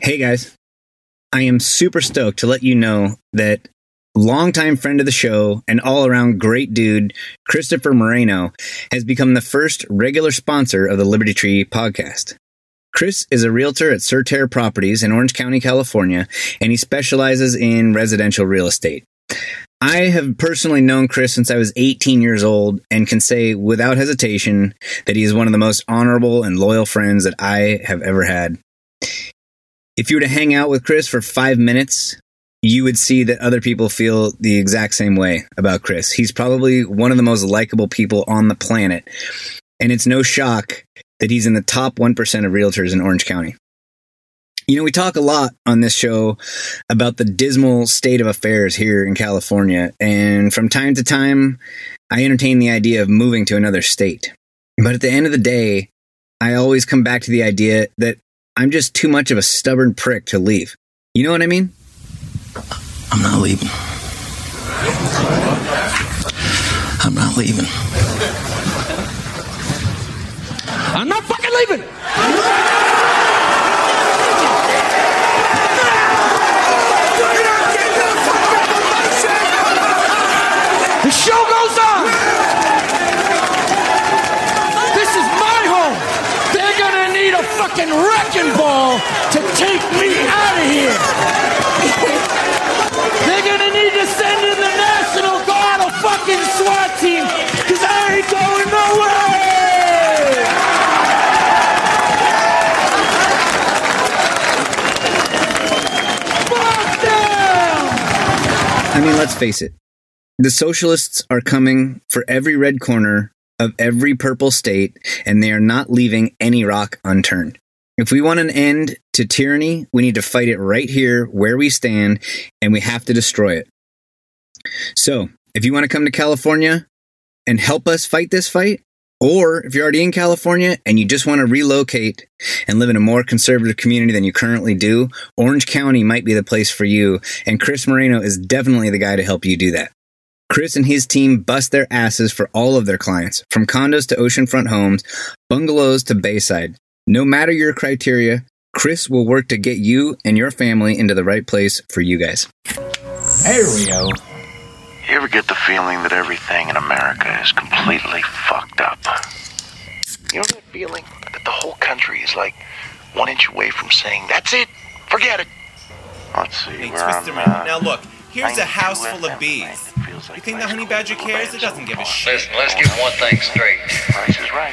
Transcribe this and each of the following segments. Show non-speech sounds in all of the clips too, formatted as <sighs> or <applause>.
Hey guys, I am super stoked to let you know that longtime friend of the show and all around great dude, Christopher Moreno, has become the first regular sponsor of the Liberty Tree podcast. Chris is a realtor at Surterre Properties in Orange County, California, and he specializes in residential real estate. I have personally known Chris since I was 18 years old and can say without hesitation that he is one of the most honorable and loyal friends that I have ever had. If you were to hang out with Chris for five minutes, you would see that other people feel the exact same way about Chris. He's probably one of the most likable people on the planet. And it's no shock that he's in the top 1% of realtors in Orange County. You know, we talk a lot on this show about the dismal state of affairs here in California. And from time to time, I entertain the idea of moving to another state. But at the end of the day, I always come back to the idea that I'm just too much of a stubborn prick to leave. You know what I mean? I'm not leaving. I'm not leaving. I'm not fucking leaving. The show goes on. This is my home. They're gonna need a fucking wrecking ball to take me out of here. They're gonna need to send in the National Guard, a fucking SWAT team, because I ain't going nowhere. I mean, let's face it. The socialists are coming for every red corner of every purple state, and they are not leaving any rock unturned. If we want an end to tyranny, we need to fight it right here where we stand, and we have to destroy it. So, if you want to come to California and help us fight this fight, or if you're already in California and you just want to relocate and live in a more conservative community than you currently do, Orange County might be the place for you, and Chris Moreno is definitely the guy to help you do that. Chris and his team bust their asses for all of their clients, from condos to oceanfront homes, bungalows to Bayside. No matter your criteria, Chris will work to get you and your family into the right place for you guys. There we go. You ever get the feeling that everything in America is completely fucked up? You know that feeling that the whole country is like one inch away from saying, that's it, forget it. Let's see, Hey, where Twister I'm, Man. uh, Now look, here's a house full of bees. feels like You think the honey badger cares? It doesn't give a shit. Listen, let's get one thing straight. Price is right.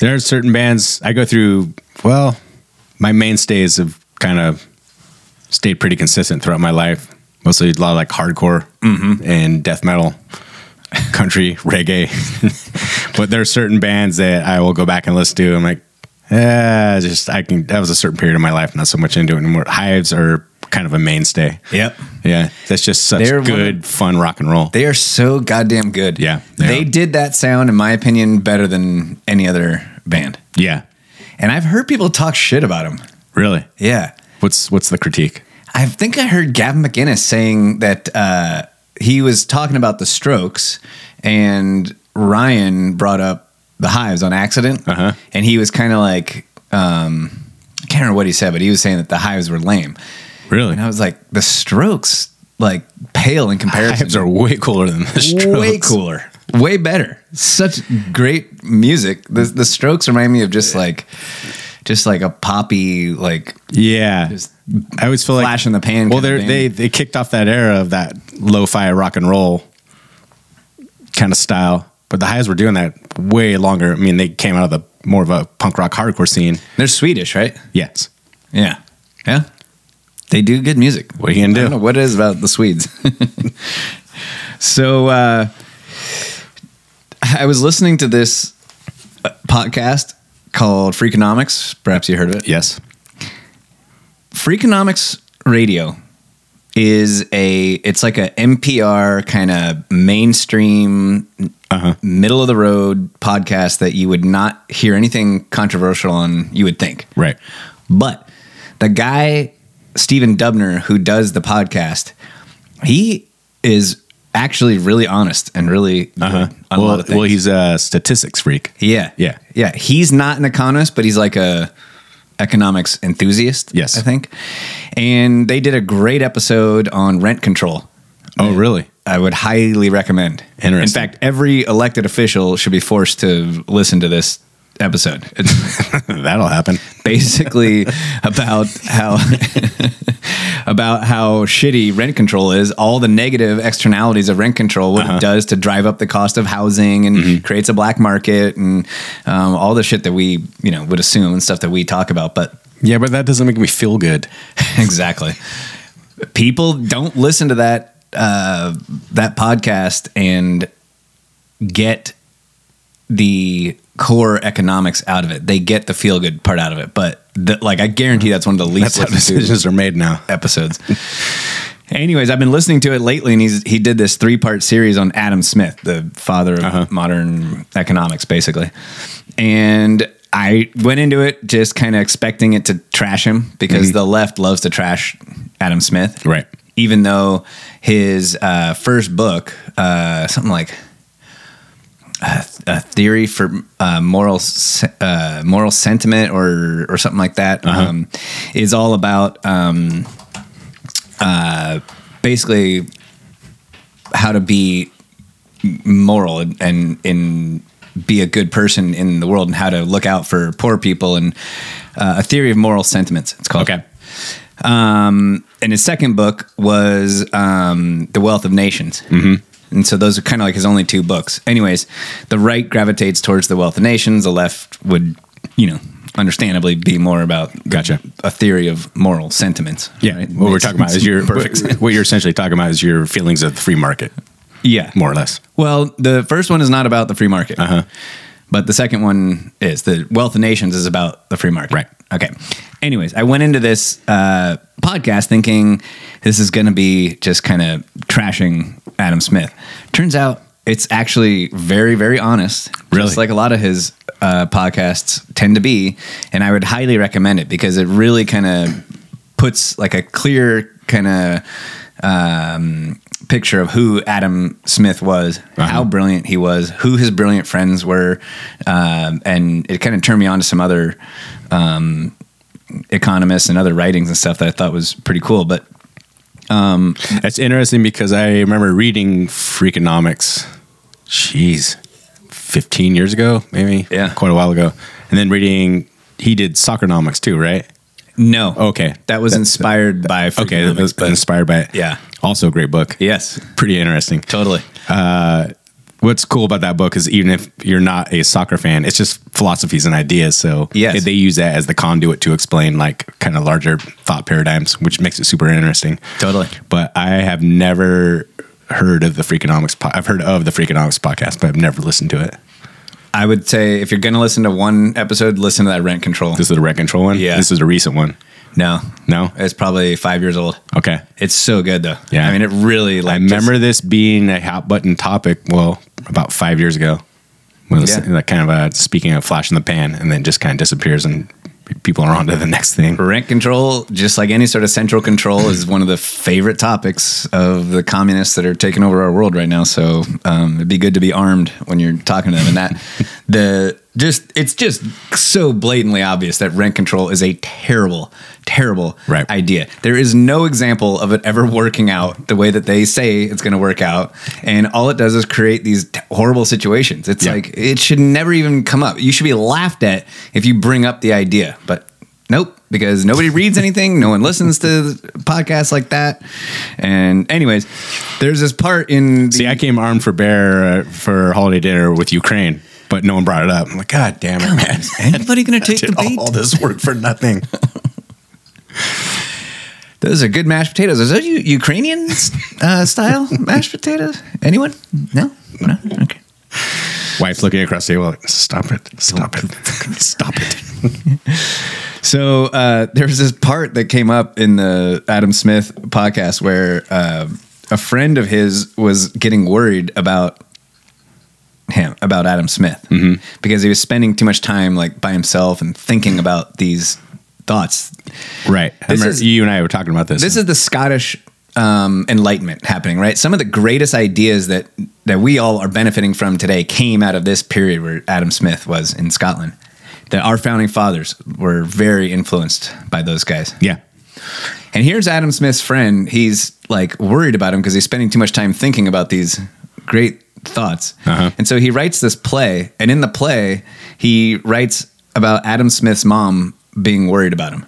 There are certain bands I go through. Well, my mainstays have kind of stayed pretty consistent throughout my life. Mostly a lot of like hardcore mm-hmm. and death metal, country, <laughs> reggae. <laughs> but there are certain bands that I will go back and listen to. I'm like, yeah, just I can. That was a certain period of my life. Not so much into it anymore. Hives are kind of a mainstay. Yep. Yeah, that's just such They're good, of- fun rock and roll. They are so goddamn good. Yeah, they They did that sound, in my opinion, better than any other band. yeah, And I've heard people talk shit about him. really. Yeah. What's what's the critique? I think I heard Gavin McInnes saying that uh, he was talking about the strokes and Ryan brought up the hives on accident. Uh-huh. And he was kind of like um, can't remember what he said, but he was saying that the Hives were lame, Really? and I was like, the Strokes like pale in comparison. Hives are way cooler than the Strokes. way cooler, way better. Such great music. The the Strokes remind me of just like, just like a poppy like Yeah. Just I always feel like flash in the pan Well, they they they kicked off that era of that lo-fi rock and roll kind of style, but the Hives were doing that way longer. I mean, they came out of the more of a punk rock hardcore scene. they're Swedish, right? Yes. Yeah, yeah. They do good music. What are you gonna do? I don't know what it is about the Swedes. <laughs> so uh, I was listening to this uh, podcast called Freakonomics. Perhaps you heard of it. Yes. Freakonomics Radio is a it's like a NPR kind of mainstream Uh-huh. middle of the road podcast that you would not hear anything controversial on you would think. Right. But the guy, Stephen Dubner, who does the podcast, he is actually really honest and really Uh-huh. on a lot Well, well, he's a statistics freak. yeah, Yeah. yeah. He's not an economist, but he's like a economics enthusiast. Yes. I think. And they did a great episode on rent control. Oh, really? I would highly recommend. Interesting. In fact, every elected official should be forced to listen to this episode. <laughs> That'll happen. basically <laughs> about how <laughs> about how shitty rent control is, all the negative externalities of rent control, what it does to drive up the cost of housing and creates a black market and um, all the shit that we you know would assume and stuff that we talk about, but Yeah, but that doesn't make me feel good. exactly. People don't listen to that uh, that podcast and get the core economics out of it. They get the feel good part out of it, but the, like I guarantee that's one of the least decisions are made now. episodes. Anyways, I've been listening to it lately, and he's he did this three part series on Adam Smith, the father of Uh-huh. modern economics, basically. And I went into it just kind of expecting it to trash him because the left loves to trash Adam Smith, Right. Even though his uh, first book, uh, something like a, a theory for uh, moral uh, moral sentiment or or something like that, um, is all about um, uh, basically how to be moral and, and and be a good person in the world and how to look out for poor people and uh, a theory of moral sentiments. It's called. Okay. Um, and his second book was um, The Wealth of Nations. Mm-hmm. And so those are kind of like his only two books. Anyways, the right gravitates towards The Wealth of Nations. The left would, you know, understandably be more about Gotcha. a theory of moral sentiments. Yeah. right? What we're talking about is <laughs> your perfect what, <laughs> what you're essentially talking about is your feelings of the free market, Yeah. more or less. Well, the first one is not about the free market. Uh-huh. But the second one is the Wealth of Nations is about the free market. Right. Okay. Anyways, I went into this uh, podcast thinking this is going to be just kind of trashing Adam Smith. Turns out it's actually very, very honest. Really? Just like a lot of his uh, podcasts tend to be. And I would highly recommend it because it really kind of puts like a clear kind of um, picture of who Adam Smith was, Uh-huh. how brilliant he was, who his brilliant friends were, um, and it kind of turned me on to some other um, economists and other writings and stuff that I thought was pretty cool. But Um, That's interesting because I remember reading Freakonomics, jeez, 15 years ago, maybe. Yeah. Quite a while ago. And then reading, he did Soccernomics too, right? no, Okay. that was That's- inspired by Okay. That was but inspired by it. yeah, Also a great book. yes, Pretty interesting. totally. Uh, What's cool about that book is even if you're not a soccer fan, it's just philosophies and ideas. So Yes. they use that as the conduit to explain like kind of larger thought paradigms, which makes it super interesting. Totally. But I have never heard of the Freakonomics. Po- I've heard of the Freakonomics podcast, but I've never listened to it. I would say if you're going to listen to one episode, listen to that rent control. This is the rent control one. Yeah. This is a recent one. no, No. it's probably five years old. Okay. It's so good though. Yeah. I mean, it really like I remember this being a hot button topic. Well, about five years ago. When it was Yeah. like kind of a speaking of flash in the pan, and then just kind of disappears, and people are on to the next thing. Rent control, just like any sort of central control, is one of the favorite topics of the communists that are taking over our world right now. So um, it'd be good to be armed when you're talking to them. And that <laughs> the just it's just so blatantly obvious that rent control is a terrible terrible Right. idea there is no example of it ever working out the way that they say it's going to work out and all it does is create these t- horrible situations it's Yeah. like it should never even come up you should be laughed at if you bring up the idea but nope because nobody reads anything no one listens to podcasts like that and anyways there's this part in the, See, I came armed for bear uh, for holiday dinner with Ukraine, but no one brought it up. I'm like, God damn it, man! anybody going <laughs> to take the Did bait all this work for nothing. <laughs> Those are good mashed potatoes. Is that Ukrainian uh, style <laughs> mashed potatoes? Anyone? No? No? Okay. Wife's looking across the table. Like, Stop it! Stop it! <laughs> Stop it! <laughs> So uh, there was this part that came up in the Adam Smith podcast where uh, a friend of his was getting worried about him, about Adam Smith, because he was spending too much time like by himself and thinking about these thoughts. Right. I This remember is- you and I were talking about this. This is the Scottish um, Enlightenment happening, right? Some of the greatest ideas that that we all are benefiting from today came out of this period where Adam Smith was in Scotland. That our founding fathers were very influenced by those guys. yeah. And here's Adam Smith's friend. He's like worried about him because he's spending too much time thinking about these great thoughts. Uh-huh. And so he writes this play, and in the play, he writes about Adam Smith's mom being worried about him.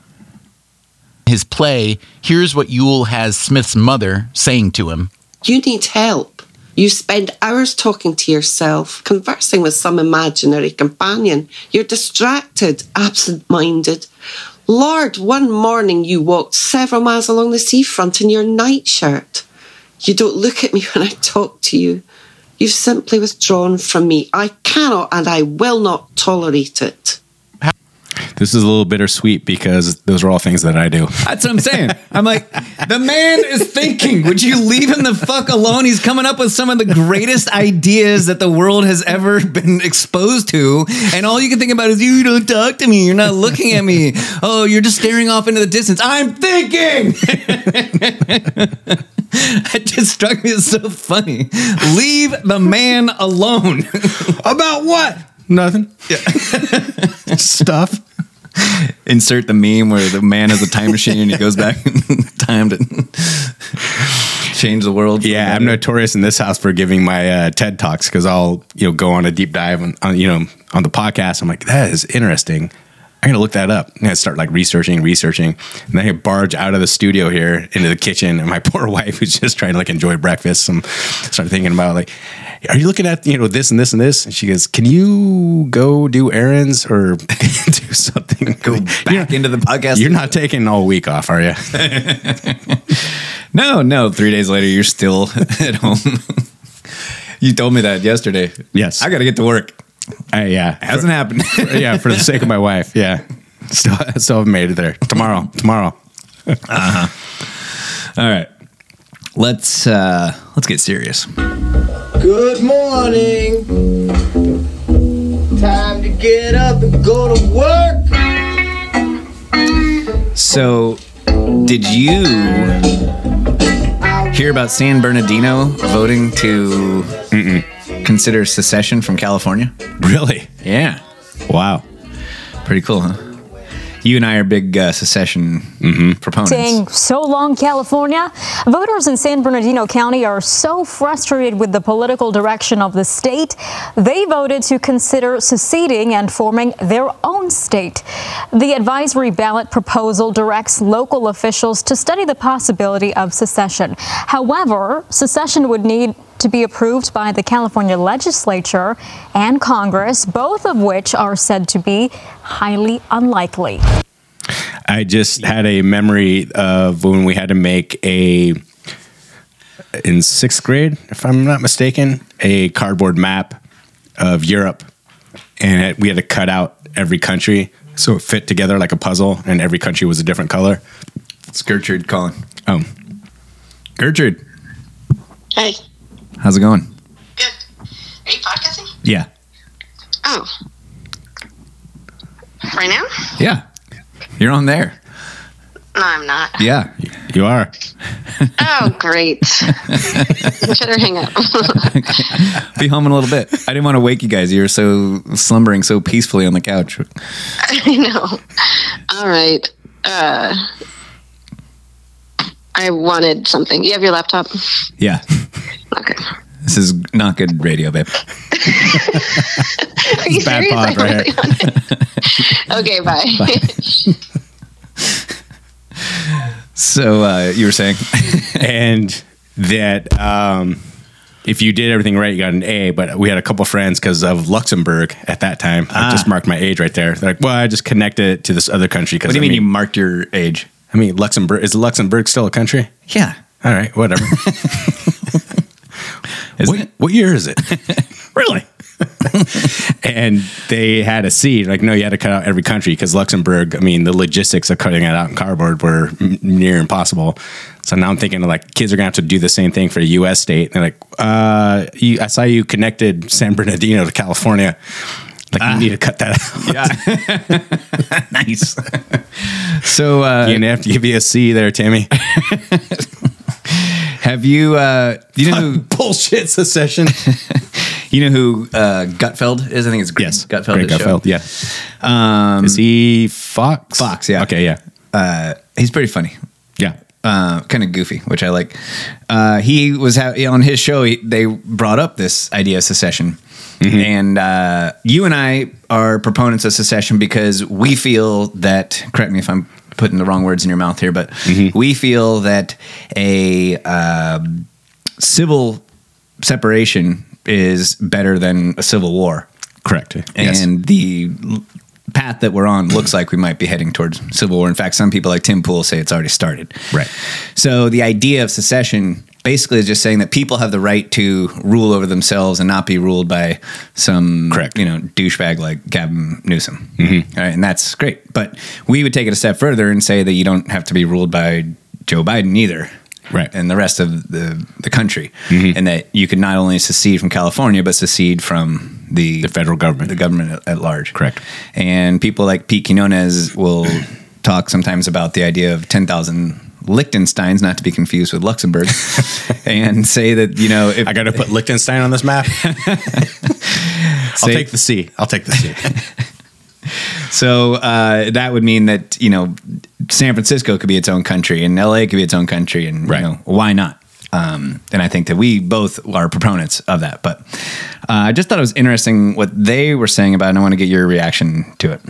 his play, here's what Yule has Smith's mother saying to him. You need help. You spend hours talking to yourself, conversing with some imaginary companion. You're distracted, absent minded. Lord, one morning you walked several miles along the seafront in your nightshirt. You don't look at me <laughs> when I talk to you. You've simply withdrawn from me. I cannot and I will not tolerate it. This is a little bittersweet because those are all things that I do. That's what I'm saying. I'm like, the man is thinking. Would you leave him the fuck alone? He's coming up with some of the greatest ideas that the world has ever <laughs> been exposed to. And all you can think about is, you don't talk to me. You're not looking at me. Oh, you're just staring off into the distance. I'm thinking. <laughs> It just struck me as so funny. Leave the man alone. About what? Nothing. Yeah. <laughs> Stuff. <laughs> Insert the meme where the man has a time machine and he goes back <laughs> in time to <laughs> change the world. Yeah, I'm notorious in this house for giving my uh, TED talks because I'll you know go on a deep dive on, on you know on the podcast. I'm like that is interesting. I'm gonna look that up. And I start like researching, researching, and then I barge out of the studio here into the kitchen, and my <laughs> poor wife who's just trying to like enjoy breakfast. I'm start thinking about like, are you looking at you know this and this and this? And she goes, "Can you go do errands or <laughs> do something? Go back into the podcast. You're not taking all week off, are you? <laughs> No, no. Three days later, you're still at home. you told me that yesterday. Yes. I got to get to work. Uh, yeah, Hasn't happened. <laughs> yeah, for the sake of my wife. Yeah. Still, <laughs> still haven't made it there. Tomorrow. Tomorrow. <laughs> Uh huh. All right. Let's uh let's get serious. Good morning. Time to get up and go to work. So, did you hear about San Bernardino voting to consider secession from California? Really? Yeah. Wow. Pretty cool, huh? You and I are big uh, secession proponents. Saying so long, California. Voters in San Bernardino County are so frustrated with the political direction of the state, they voted to consider seceding and forming their own state. The advisory ballot proposal directs local officials to study the possibility of secession. However, secession would need to be approved by the California legislature and Congress, both of which are said to be highly unlikely. I just had a memory of when we had to make a, in sixth grade, if I'm not mistaken, a cardboard map of Europe. And it, we had to cut out every country so it fit together like a puzzle, and every country was a different color. It's Gertrude calling. Oh, Gertrude, Hey, how's it going? good. Are you podcasting? Yeah. Oh. Right now? Yeah. You're on there. No, I'm not. Yeah. you are. Oh, great. <laughs> you better hang up. <laughs> Be home in a little bit. I didn't want to wake you guys. You were so slumbering so peacefully on the couch. <laughs> I know. All right. Uh, I wanted something. You have your laptop? Yeah. Okay. This is not good radio, babe. <laughs> Are you bad serious? pod right really wanted- okay, <laughs> bye. <laughs> So uh, you were saying, and that um, if you did everything right, you got an A. But we had a couple friends because of Luxembourg at that time. I Ah. just marked my age right there. They're like, well, I just connected it to this other country. what do you mean, you marked your age? I mean, Luxembourg is Luxembourg still a country? Yeah. All right, whatever. What, what year is it? <laughs> really? <laughs> and they had a C. Like, no, you had to cut out every country because Luxembourg. I mean, the logistics of cutting it out in cardboard were m- near impossible. So now I'm thinking like kids are gonna have to do the same thing for a U.S. state. they're like, uh, you, I saw you connected San Bernardino to California. Like, you need to cut that out. Yeah. <laughs> nice. So uh, you have to give you a C there, Tammy. Have you? Uh, you know who? <laughs> Bullshit secession. <laughs> you know who uh, Gutfeld is? I think it's Greg Yes, Gutfeld. Greg his show. Gutfeld, yeah. Um, Is he Fox? Fox? Yeah. Okay, yeah, Uh, he's pretty funny. yeah. uh, kind of goofy, which I like. Uh, he was ha- on his show. He, they brought up this idea of secession, and uh, you and I are proponents of secession because we feel that. Correct me if I'm putting the wrong words in your mouth here, but we feel that a um civil separation is better than a civil war. Correct. And the path that we're on looks like we might be heading towards civil war. In fact, some people like Tim Pool say it's already started. Right. So the idea of secession basically is just saying that people have the right to rule over themselves and not be ruled by some Correct. you know douchebag like Gavin Newsom. Mhm. All right, and that's great. But we would take it a step further and say that you don't have to be ruled by Joe Biden either. Right. And the rest of the, the country. Mhm. And that you could not only secede from California, but secede from the, The federal government. the government at, at large. Correct. And people like Pete Quinones will talk sometimes about the idea of 10,000 Liechtensteins, not to be confused with Luxembourg, <laughs> and say that, you know, if I got to put Liechtenstein on this map. <laughs> I'll Say- take the C. I'll take the C. <laughs> So uh, that would mean that you know San Francisco could be its own country and LA could be its own country, and Right. you know why not? Um, and I think that we both are proponents of that. But uh, I just thought it was interesting what they were saying about, it, and I want to get your reaction to it.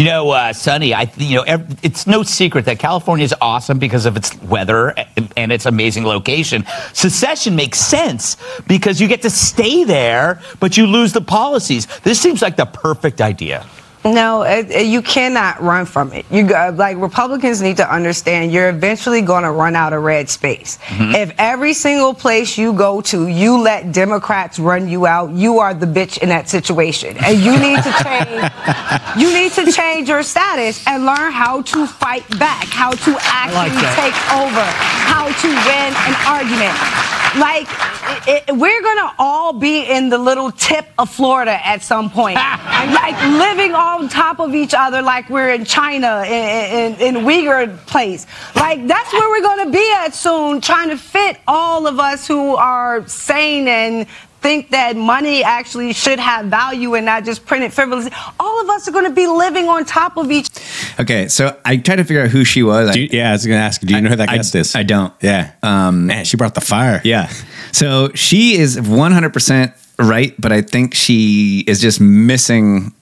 You know, uh, Sonny, I you know ev- it's no secret that California is awesome because of its weather and, and its amazing location. Secession makes sense because you get to stay there, but you lose the policies. This seems like the perfect idea. No, it, it- you cannot run from it. You go- uh, like Republicans need to understand you're eventually going to run out of red space. Mm-hmm. If every single place you go to, you let Democrats run you out, you are the bitch in that situation, and you need to change. you need to change your status and learn how to fight back, how to actually that. take over, how to win an argument. Like it, it- we're gonna all be in the little tip of Florida at some point, <laughs> and like living on top of each other, like we're in China in, in, in Uyghur place. Like that's where we're gonna be at soon, trying to fit all of us who are sane and think that money actually should have value and not just printed frivolously. All of us are gonna be living on top of each. Okay, so I tried to figure out who she was. You- yeah, I was going to ask. Do you know who that I- guest is? I don't. Yeah. Um, Man, she brought the fire. Yeah. So she is 100% right, but I think she is just missing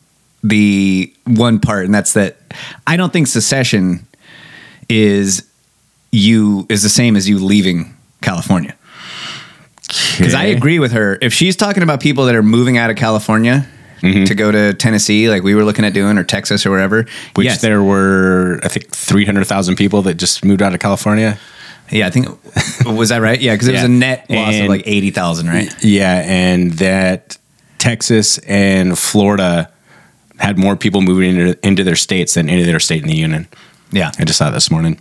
the one part, and that's that I don't think secession is you is the same as you leaving California. Because I agree with her. If she's talking about people that are moving out of California mm-hmm. to go to Tennessee, like we were looking at doing, or Texas or wherever, Which yes. there were, I think, 300,000 people that just moved out of California. yeah, I think was that right? Yeah, because it was a <laughs> net loss of like eighty thousand, right? Yeah, and that Texas and Florida had more people moving into, into their states than any other state in the union. Yeah, I just saw it this morning.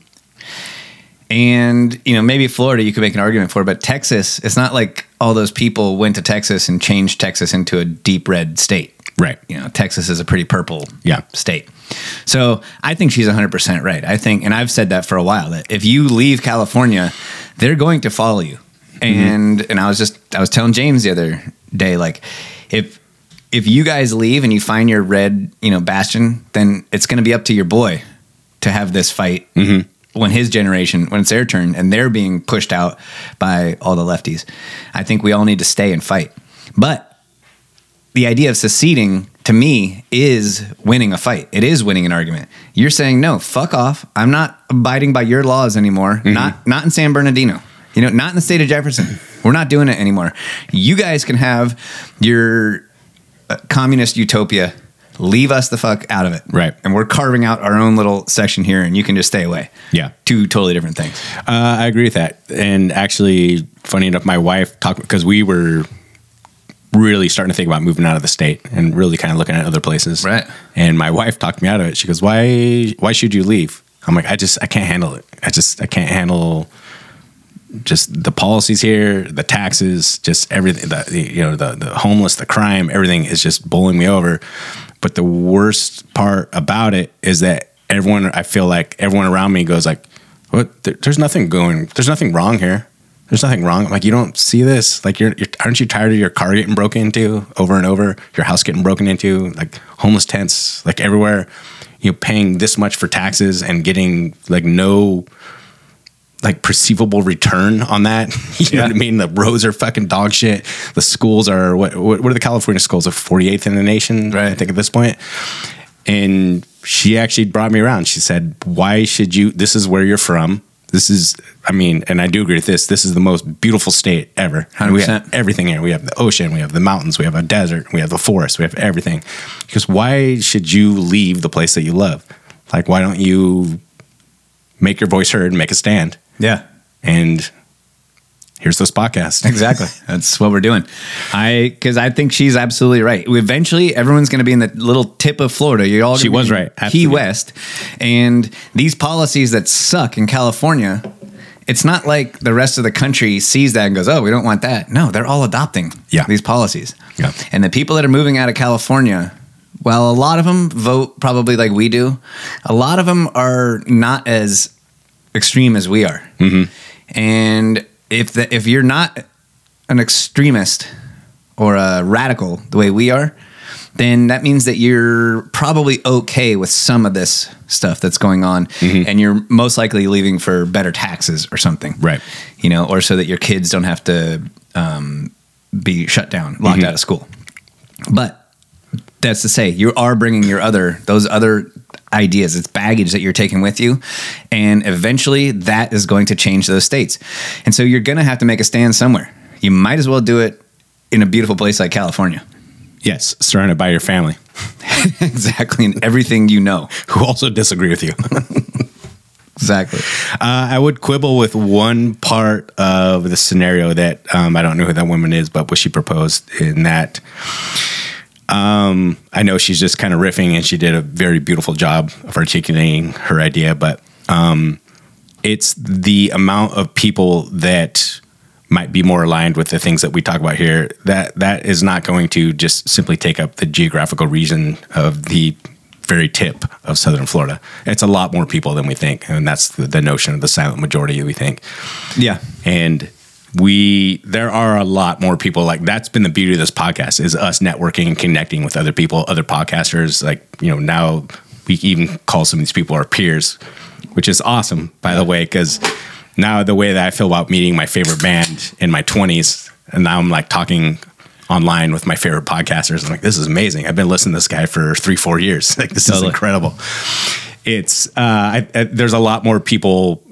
And you know, maybe Florida you could make an argument for, but Texas, it's not like all those people went to Texas and changed Texas into a deep red state. Right. You know, Texas is a pretty purple Yeah. state. So I think she's 100% right. I think, and I've said that for a while, that if you leave California, they're going to follow you. Mm-hmm. And and I was just I was telling James the other day, like if if you guys leave and you find your red, you know, bastion, then it's going to be up to your boy to have this fight mm-hmm. when his generation, when it's their turn, and they're being pushed out by all the lefties. I think we all need to stay and fight. But the idea of seceding to me is winning a fight. It is winning an argument. You're saying no, fuck off. I'm not abiding by your laws anymore. Mm-hmm. Not not in San Bernardino. You know, not in the state of Jefferson. We're not doing it anymore. You guys can have your communist utopia. Leave us the fuck out of it. Right. And we're carving out our own little section here, and you can just stay away. Yeah. Two totally different things. Uh, I agree with that. And actually, funny enough, my wife talked because we were really starting to think about moving out of the state and really kind of looking at other places. Right. And my wife talked me out of it. She goes, "Why? Why should you leave?" I'm like, "I just, I can't handle it. I just, I can't handle." Just the policies here, the taxes, just everything. The, you know the the homeless, the crime, everything is just bowling me over. But the worst part about it is that everyone, I feel like everyone around me goes like, "What? There, there's nothing going. There's nothing wrong here. There's nothing wrong." I'm like, you don't see this? Like, you're, you're aren't you tired of your car getting broken into over and over? Your house getting broken into? Like homeless tents, like everywhere. You know, paying this much for taxes and getting like no like perceivable return on that. <laughs> You know what I mean? The roads are fucking dog shit. The schools are what what, are the California schools? Of 48th in the nation, right? I think at this point. And she actually brought me around. She said, "Why should you this is where you're from. This is I mean, and I do agree with this. This is the most beautiful state ever. We have 100%. everything here. We have the ocean, we have the mountains, we have a desert, we have the forest, we have everything. Because why should you leave the place that you love? Like why don't you make your voice heard and make a stand? Yeah. And here's this podcast. Exactly. <laughs> That's what we're doing. I because I think she's absolutely right. Eventually everyone's going to be in the little tip of Florida. You're all She was right. Key West, and these policies that suck in California. It's not like the rest of the country sees that and goes, "Oh, we don't want that." No, they're all adopting Yeah. these policies. Yeah. And the people that are moving out of California, well, a lot of them vote probably like we do. A lot of them are not as extreme as we are. Mm-hmm. And if the, if you're not an extremist or a radical the way we are, then that means that you're probably okay with some of this stuff that's going on, mm-hmm. and you're most likely leaving for better taxes or something, Right. You know, or so that your kids don't have to um, be shut down, locked mm-hmm. out of school. But that's to say, you are bringing your other those other ideas. It's baggage that you're taking with you, and eventually that is going to change those states. And so you're going to have to make a stand somewhere. You might as well do it in a beautiful place like California. Yes, surrounded by your family <laughs> exactly, and everything you know. <laughs> who also disagree with you. <laughs> Exactly. Uh, I would quibble with one part of the scenario that um, I don't know who that woman is, but what she proposed in that. Um, I know she's just kind of riffing, and she did a very beautiful job of articulating her idea. But um, it's the amount of people that might be more aligned with the things that we talk about here. That that is not going to just simply take up the geographical region of the very tip of southern Florida. It's a lot more people than we think, and that's the, the notion of the silent majority that we think. Yeah. And we there are a lot more people like that's been the beauty of this podcast is us networking and connecting with other people, other podcasters. Like, you know, now we even call some of these people our peers, which is awesome, by the way, because now the way that I feel about meeting my favorite band in my twenties, and now I'm like talking online with my favorite podcasters. I'm like, this is amazing. I've been listening to this guy for three, four years. <laughs> Like, this is incredible. It's uh, I, I, there's a lot more people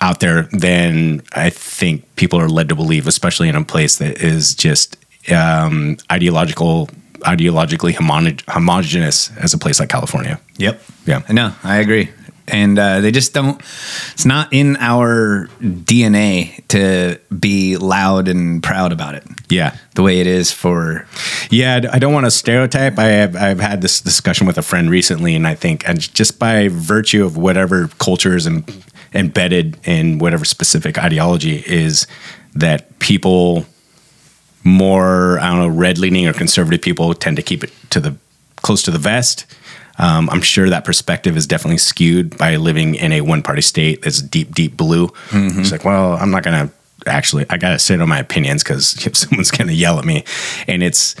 out there than I think people are led to believe, especially in a place that is just um, ideological, ideologically homogen- homogenous as a place like California. Yep. Yeah. No, I agree. And uh, they just don't, it's not in our DNA to be loud and proud about it Yeah. the way it is for, Yeah, I don't want to stereotype. I have I've had this discussion with a friend recently, and I think and just by virtue of whatever culture is em- embedded in whatever specific ideology is that people more I don't know red leaning or conservative people tend to keep it to the close to the vest. Um, I'm sure that perspective is definitely skewed by living in a one party state that's deep, deep blue. Mhm. It's like, well, I'm not going to actually, I got to sit on my opinions because <laughs> someone's going to yell at me. And it's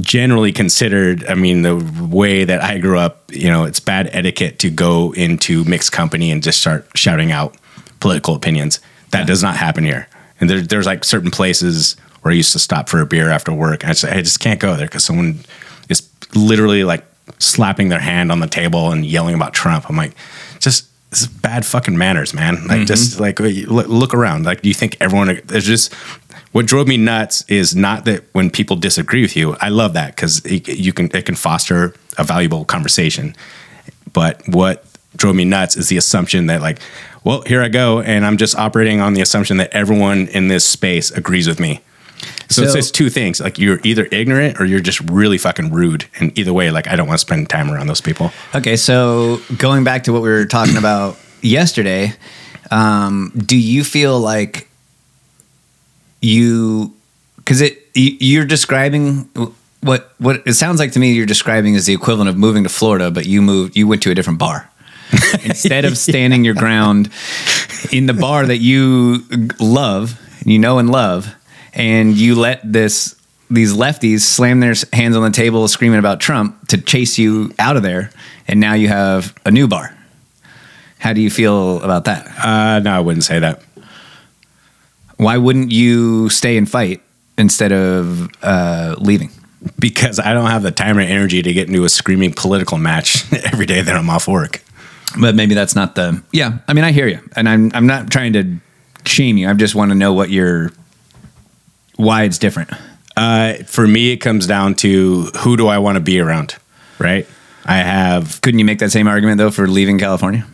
generally considered, I mean, the way that I grew up, you know, it's bad etiquette to go into mixed company and just start shouting out political opinions. That does not happen here. And there, there's like certain places where I used to stop for a beer after work. And I just, I just can't go there because someone is literally like slapping their hand on the table and yelling about Trump. I'm like, just this is bad fucking manners, man. Like, Mhm. just like look, look around. Like, do you think everyone? There's just what drove me nuts is not that when people disagree with you. I love that because you can it can foster a valuable conversation. But what drove me nuts is the assumption that like, well, here I go, and I'm just operating on the assumption that everyone in this space agrees with me. So, it's So- just two things: like you're either ignorant or you're just really fucking rude. And either way, like I don't want to spend time around those people. Okay, so going back to what we were talking about yesterday, um, do you feel like you because it you, you're describing what what it sounds like to me you're describing is the equivalent of moving to Florida, but you moved you went to a different bar. <laughs> Instead of standing your ground in the bar that you love, you know and love, and you let this these lefties slam their hands on the table screaming about Trump to chase you out of there, and now you have a new bar. How do you feel about that? Uh, no, I wouldn't say that. Why wouldn't you stay and fight instead of uh, leaving? Because I don't have the time or energy to get into a screaming political match <laughs> every day that I'm off work. But maybe that's not the. Yeah, I mean, I hear you, and I'm I'm not trying to shame you. I just want to know what your why it's different. Uh, for me, it comes down to who do I want to be around, right? I have. Couldn't you make that same argument though for leaving California?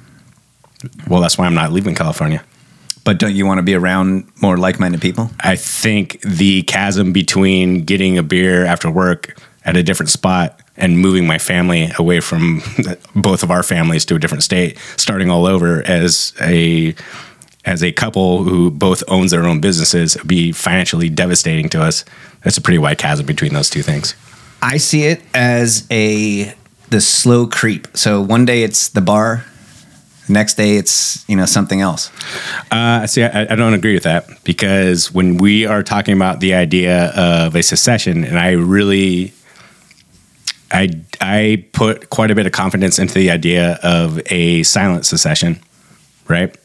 Well, that's why I'm not leaving California. But don't you want to be around more like-minded people? I think the chasm between getting a beer after work at a different spot and moving my family away from <laughs> both of our families to a different state, starting all over as a as a couple who both owns their own businesses would be financially devastating to us. That's a pretty wide chasm between those two things. I see it as a the slow creep. So one day it's the bar, the next day it's you know something else. Uh, see, I, I don't agree with that because when we are talking about the idea of a secession, and I really, I I put quite a bit of confidence into the idea of a silent secession, right?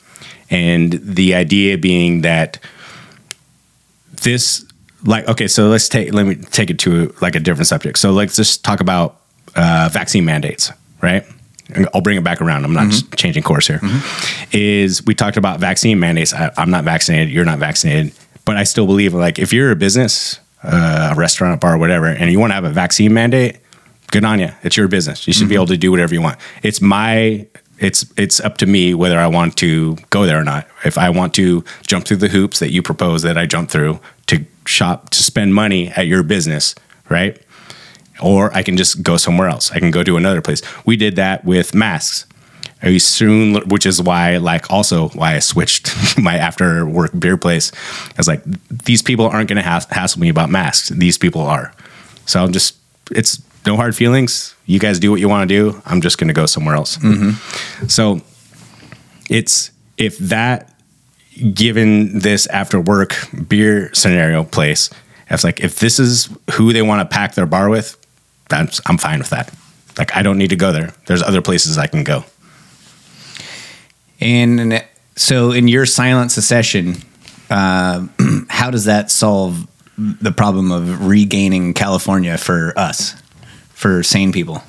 And the idea being that this, like, okay, so let's take let me take it to like a different subject. So let's just talk about uh, vaccine mandates, right? I'll bring it back around. I'm not just changing course here. Is we talked about vaccine mandates. I, I'm not vaccinated. You're not vaccinated, but I still believe like if you're a business, uh, a restaurant, a bar, whatever, and you want to have a vaccine mandate, good on you. It's your business. You should be able to do whatever you want. It's my it's it's up to me whether I want to go there or not. If I want to jump through the hoops that you propose that I jump through to shop to spend money at your business, right? Or I can just go somewhere else. I can go to another place. We did that with masks. I soon, which is why, like, also why I switched <laughs> my after work beer place. I was like, these people aren't going to hass- hassle me about masks. These people are. So I'm just, it's no hard feelings. You guys do what you want to do. I'm just going to go somewhere else. So it's, if that, given this after work beer scenario place, it's like, if this is who they want to pack their bar with, that's, I'm fine with that. Like, I don't need to go there. There's other places I can go. And so, in your silent secession, uh, <clears throat> how does that solve the problem of regaining California for us, for sane people?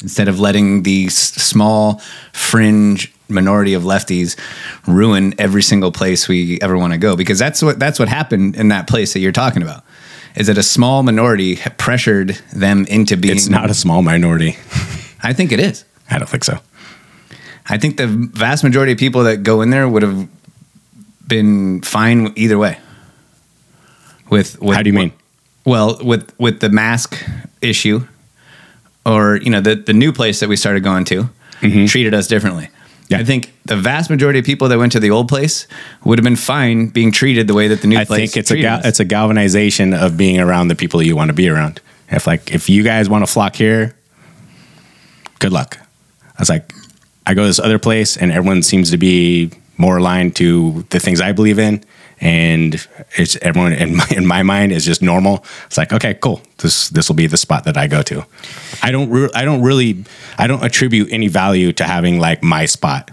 Instead of letting the s- small fringe minority of lefties ruin every single place we ever want to go, because that's what that's what happened in that place that you're talking about. Is that a small minority pressured them into being? It's not a small minority. I think it is. I don't think so. I think the vast majority of people that go in there would have been fine either way. With, with How do you mean? Well, with with the mask issue, or you know the the new place that we started going to mm-hmm. treated us differently. I think the vast majority of people that went to the old place would have been fine being treated the way that the new I place. I think it's a us. it's a galvanization of being around the people you want to be around. If like if you guys want to flock here, good luck. I was like, I go to this other place, and everyone seems to be more aligned to the things I believe in, and it's everyone in my, in my mind is just normal. It's like, okay, cool. This this will be the spot that I go to. I don't re- I don't really I don't attribute any value to having like my spot.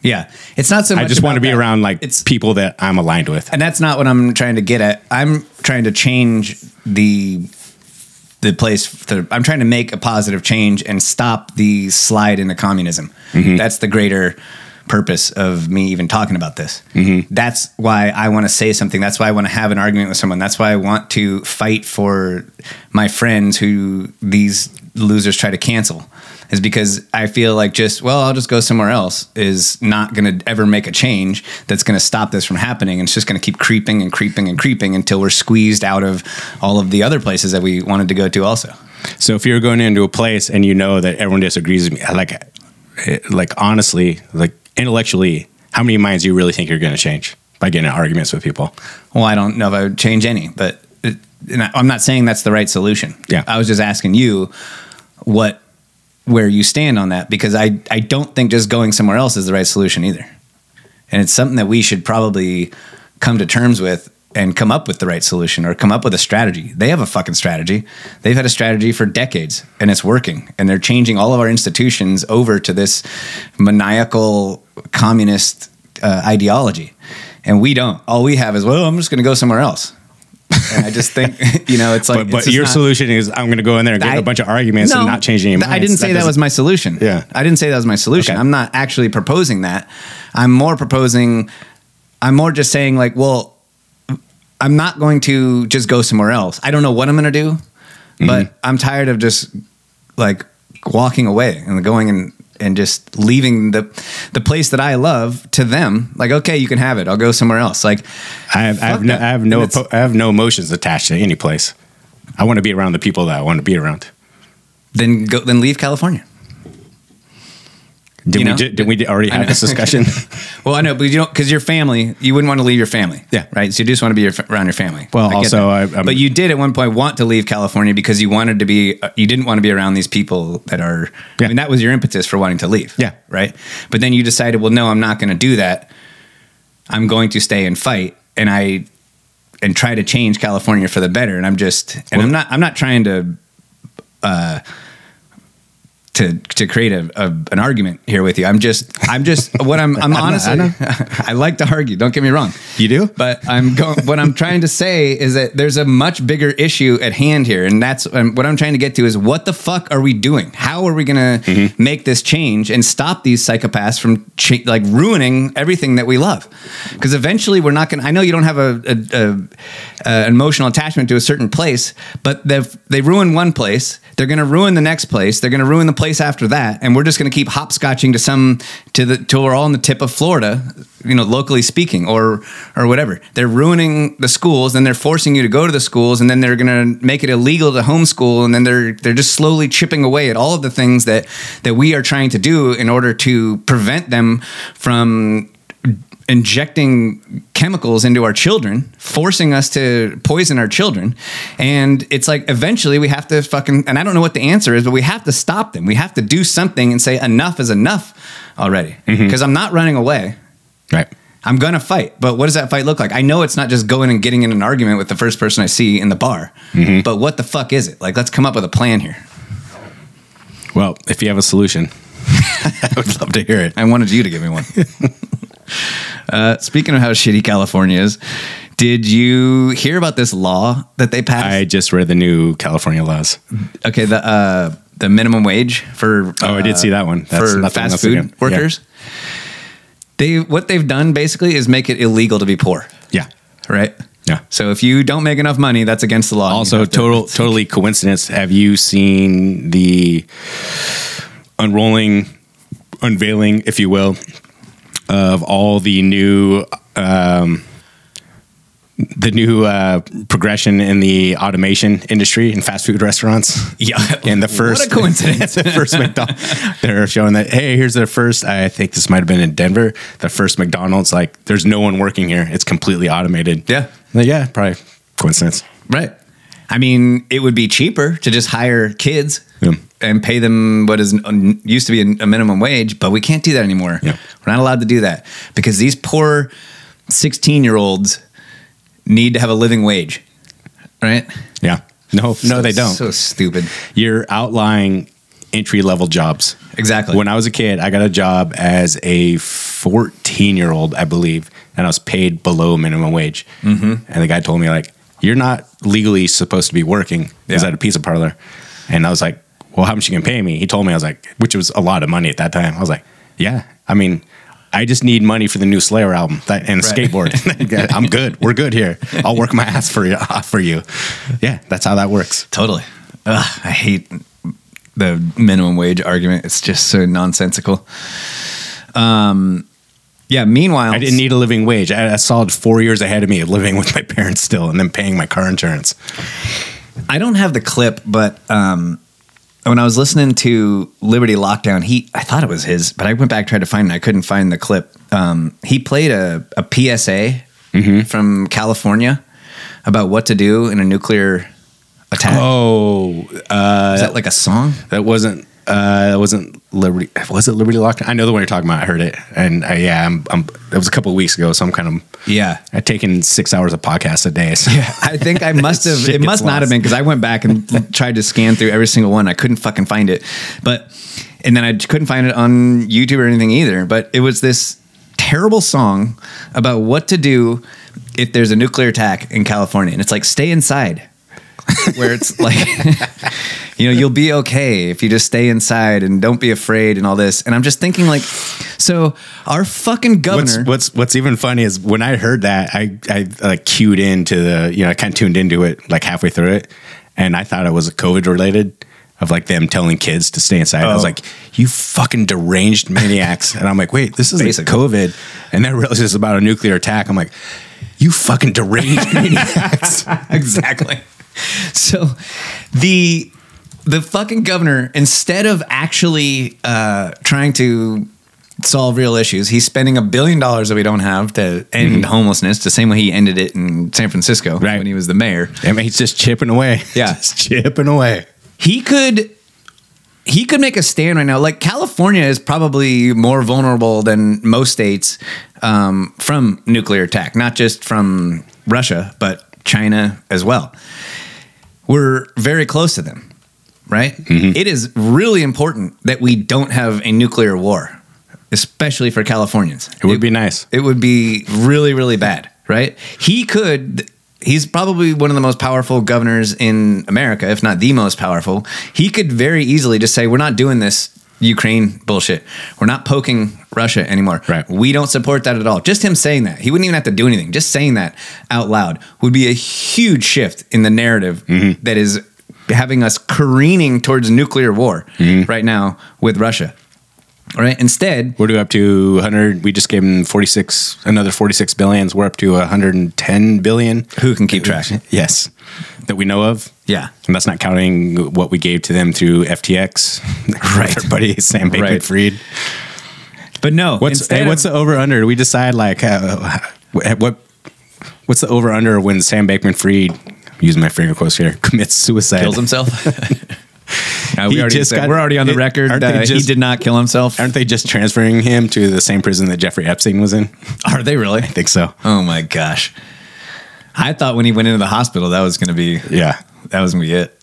Yeah, it's not so. I just want to be that. around like it's, people that I'm aligned with. and that's not what I'm trying to get at. I'm trying to change the the place. I'm trying to make a positive change and stop the slide into communism. Mm-hmm. That's the greater purpose of me even talking about this. Mm-hmm. That's why I want to say something. That's why I want to have an argument with someone. That's why I want to fight for my friends who these losers try to cancel. Is because I feel like just well, I'll just go somewhere else is not going to ever make a change that's going to stop this from happening. And it's just going to keep creeping and creeping and creeping until we're squeezed out of all of the other places that we wanted to go to. Also, So if you're going into a place and you know that everyone disagrees with me, like, eh, like honestly, like intellectually, how many minds do you really think you're going to change by getting in arguments with people? Well, I don't know if I would change any, but it, and I- I'm not saying that's the right solution. Yeah. I was just asking you what where you stand on that because I I don't think just going somewhere else is the right solution either. And it's something that we should probably come to terms with and come up with the right solution or come up with a strategy. They have a fucking strategy. They've had a strategy for decades and it's working. And they're changing all of our institutions over to this maniacal communist uh, ideology. And we don't. All we have is, well, I'm just going to go somewhere else. And I just think, <laughs> you know, it's like, but but it's your not- solution is I'm going to go in there and get I- a bunch of arguments No, and not change any minds. I didn't say that, was my solution. Yeah. I didn't say that was my solution. Okay. I'm not actually proposing that. I'm more proposing, I'm more just saying, like, well, I'm not going to just go somewhere else. I don't know what I'm going to do, Mm-hmm. but I'm tired of just like walking away and going and and just leaving the the place that I love to them. Like, okay, you can have it. I'll go somewhere else. Like, I have, I have no. I have no, oppo- I have no emotions attached to any place. I want to be around the people that I want to be around. then go, then leave California. Did You we know? ju- did we already have this discussion? <laughs> Well, I know, but you don't because your family. You wouldn't want to leave your family. Yeah. right. So you just want to be your, around your family. Well, I also. I- but you did at one point want to leave California because you wanted to be. uh, You didn't want to be around these people that are. Yeah. I mean, that was your impetus for wanting to leave. Yeah. right. But then you decided, well, no, I'm not going to do that. I'm going to stay and fight, and I and try to change California for the better. And I'm just, and I'm not, I'm not trying to. Uh, to to create a, a an argument here with you. I'm just I'm just what I'm I'm <laughs> I honestly I know. <laughs> I like to argue. Don't get me wrong. You do? But I'm going. what I'm trying to say is that there's a much bigger issue at hand here, and that's um, what I'm trying to get to. Is what the fuck are we doing? How are we going to Mm-hmm. make this change and stop these psychopaths from cha- like ruining everything that we love? Because eventually, we're not going. to I know you don't have a, a, a, emotional attachment to a certain place, but they've they ruin one place. They're going to ruin the next place. They're going to ruin the place after that, and we're just going to keep hopscotching to some to the till we're all on the tip of Florida, you know, locally speaking, or or whatever. They're ruining the schools, and they're forcing you to go to the schools, and then they're going to make it illegal to homeschool, and then they're they're just slowly chipping away at all of the things that that we are trying to do in order to prevent them from injecting chemicals into our children, forcing us to poison our children. And it's like eventually we have to fucking, and I don't know what the answer is, but we have to stop them. We have to do something and say enough is enough already. Mm-hmm. Because I'm not running away. right. I'm gonna fight, but what does that fight look like? I know it's not just going and getting in an argument with the first person I see in the bar, mm-hmm. but what the fuck is it? Like, let's come up with a plan here. Well, if you have a solution, <laughs> I would love to hear it. I wanted you to give me one. <laughs> uh, speaking of how shitty California is, did you hear about this law that they passed? I just read the new California laws. okay, the uh, the minimum wage for Oh, I did uh, see that one. That's for nothing fast food do. workers. They what they've done basically is make it illegal to be poor, Yeah. right? Yeah. So if you don't make enough money, that's against the law. Also, to- total, <laughs> totally coincidence. Have you seen the unrolling, unveiling, if you will, of all the new, um, the new uh, progression in the automation industry in fast food restaurants? Yeah. And the first What a <laughs> coincidence. the first McDonald's, they're showing that hey, here's their first. I think this might have been in Denver. The first McDonald's, like, there's no one working here. It's completely automated. Yeah. Like, yeah, probably coincidence. Right. I mean, it would be cheaper to just hire kids Yeah. And pay them what is used to be a, minimum wage, but we can't do that anymore. We're not allowed to do that because these poor 16 year olds need to have a living wage, right? Yeah. No, no, So- they don't. So stupid. You're outlying entry level jobs. Exactly. When I was a kid, I got a job as a 14 year old, I believe, and I was paid below minimum wage. Mhm. And the guy told me, like, you're not legally supposed to be working. Is Yeah. at a pizza parlor? And I was like, well, how much you can pay me? He told me, I was like, which was a lot of money at that time. I was like, yeah, I mean, I just need money for the new Slayer album that, and a Right. skateboard. <laughs> <laughs> I'm good. We're good here. I'll work my ass for you. <laughs> For you. Yeah, that's how that works. Totally. Ugh, I hate the minimum wage argument. It's just so nonsensical. Um, yeah. Meanwhile, I didn't need a living wage. I had a solid four years ahead of me of living with my parents still, and then paying my car insurance. I don't have the clip, but um, when I was listening to Liberty Lockdown, he I thought it was his, but I went back tried to find it. I couldn't find the clip. Um, he played a, a PSA from California about what to do in a nuclear attack. Oh, uh, Is that like a song? That wasn't. Uh, that wasn't Liberty. Was it Liberty Lockdown? I know the one you're talking about. I heard it, and uh, yeah, I'm, I'm. That was a couple of weeks ago, so I'm kind of. Yeah, I've taken six hours of podcast a day. So. Yeah, I think I must <laughs> have. It must not have been because I went back and tried to scan through every single one. I couldn't fucking find it, but and then I couldn't find it on YouTube or anything either. But it was this terrible song about what to do if there's a nuclear attack in California, and it's like stay inside. Where it's like, <laughs> you know, you'll be okay if you just stay inside and don't be afraid and all this. And I'm just thinking, like, so our fucking governor. What's, what's what's even funny is when I heard that, I I like cued into the you know I kind of tuned into it like halfway through it, and I thought it was a COVID related of like them telling kids to stay inside. I was Oh. like, you fucking deranged maniacs, and I'm like, wait, this is like Basically. COVID, and then realized it's about a nuclear attack. I'm like, you fucking deranged <laughs> maniacs. <laughs> exactly. <laughs> So the the fucking governor, instead of actually uh, trying to solve real issues, he's spending a billion dollars that we don't have to end homelessness, the same way he ended it in San Francisco right. when he was the mayor. I mean, he's just chipping away. Yeah, <laughs> just chipping away. He could he could make a stand right now. Like California is probably more vulnerable than most states um, from nuclear attack, not just from Russia, but China as well. We're very close to them, right? Mm-hmm. It is really important that we don't have a nuclear war, especially for Californians. It would be nice. It would be really, really bad, right? He could. He's probably one of the most powerful governors in America, if not the most powerful. He could very easily just say, "We're not doing this Ukraine bullshit. We're not poking Russia anymore. Right. We don't support that at all." Just him saying that, he wouldn't even have to do anything. Just saying that out loud would be a huge shift in the narrative mm-hmm. that is having us careening towards nuclear war mm-hmm. right now with Russia. Right. Instead, we're up to 100. We just gave him 46, another 46 billions. We're up to 110 billion. Who can keep track? <laughs> Yes, that we know of. Yeah, and that's not counting what we gave to them through FTX. <laughs> Right, our buddy Sam Bankman Right. Fried. But no, what's hey, what's the over under? Do we decide like uh, what, what what's the over under when Sam Bankman Fried using my finger quotes here <laughs> commits suicide, Kills himself? No, we already got, we're already on the it- record. Uh, he did not kill himself. Aren't they just transferring him to the same prison that Jeffrey Epstein was in? <laughs> Are they really? I think so. Oh my gosh. I thought when he went into the hospital that was going to be yeah that was going to be it.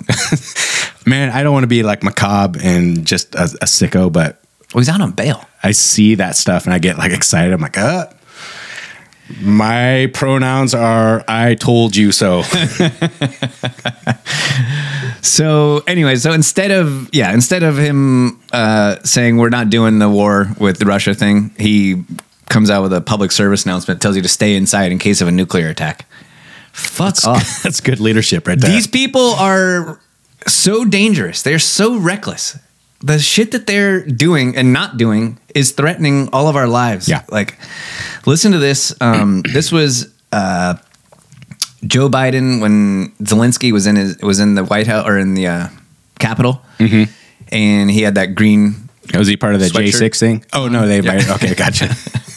<laughs> Man, I don't want to be like macabre and just a, a sicko, but well, he's out on bail. I see that stuff and I get like excited. I'm like, uh, my pronouns are I told you so. <laughs> So anyway, so instead of yeah, instead of him uh, saying we're not doing the war with the Russia thing, he comes out with a public service announcement, tells you to stay inside in case of a nuclear attack. Fuck off. <laughs> That's good leadership right there. These people are so dangerous. They're so reckless. The shit that they're doing and not doing is threatening all of our lives. Yeah. Like, listen to this. Um, <clears throat> this was uh, Joe Biden when Zelensky was in his was in the White House or in the uh, Capitol, and he had that green. Was he part of the. J6 thing? Oh no, they Yeah. okay, gotcha.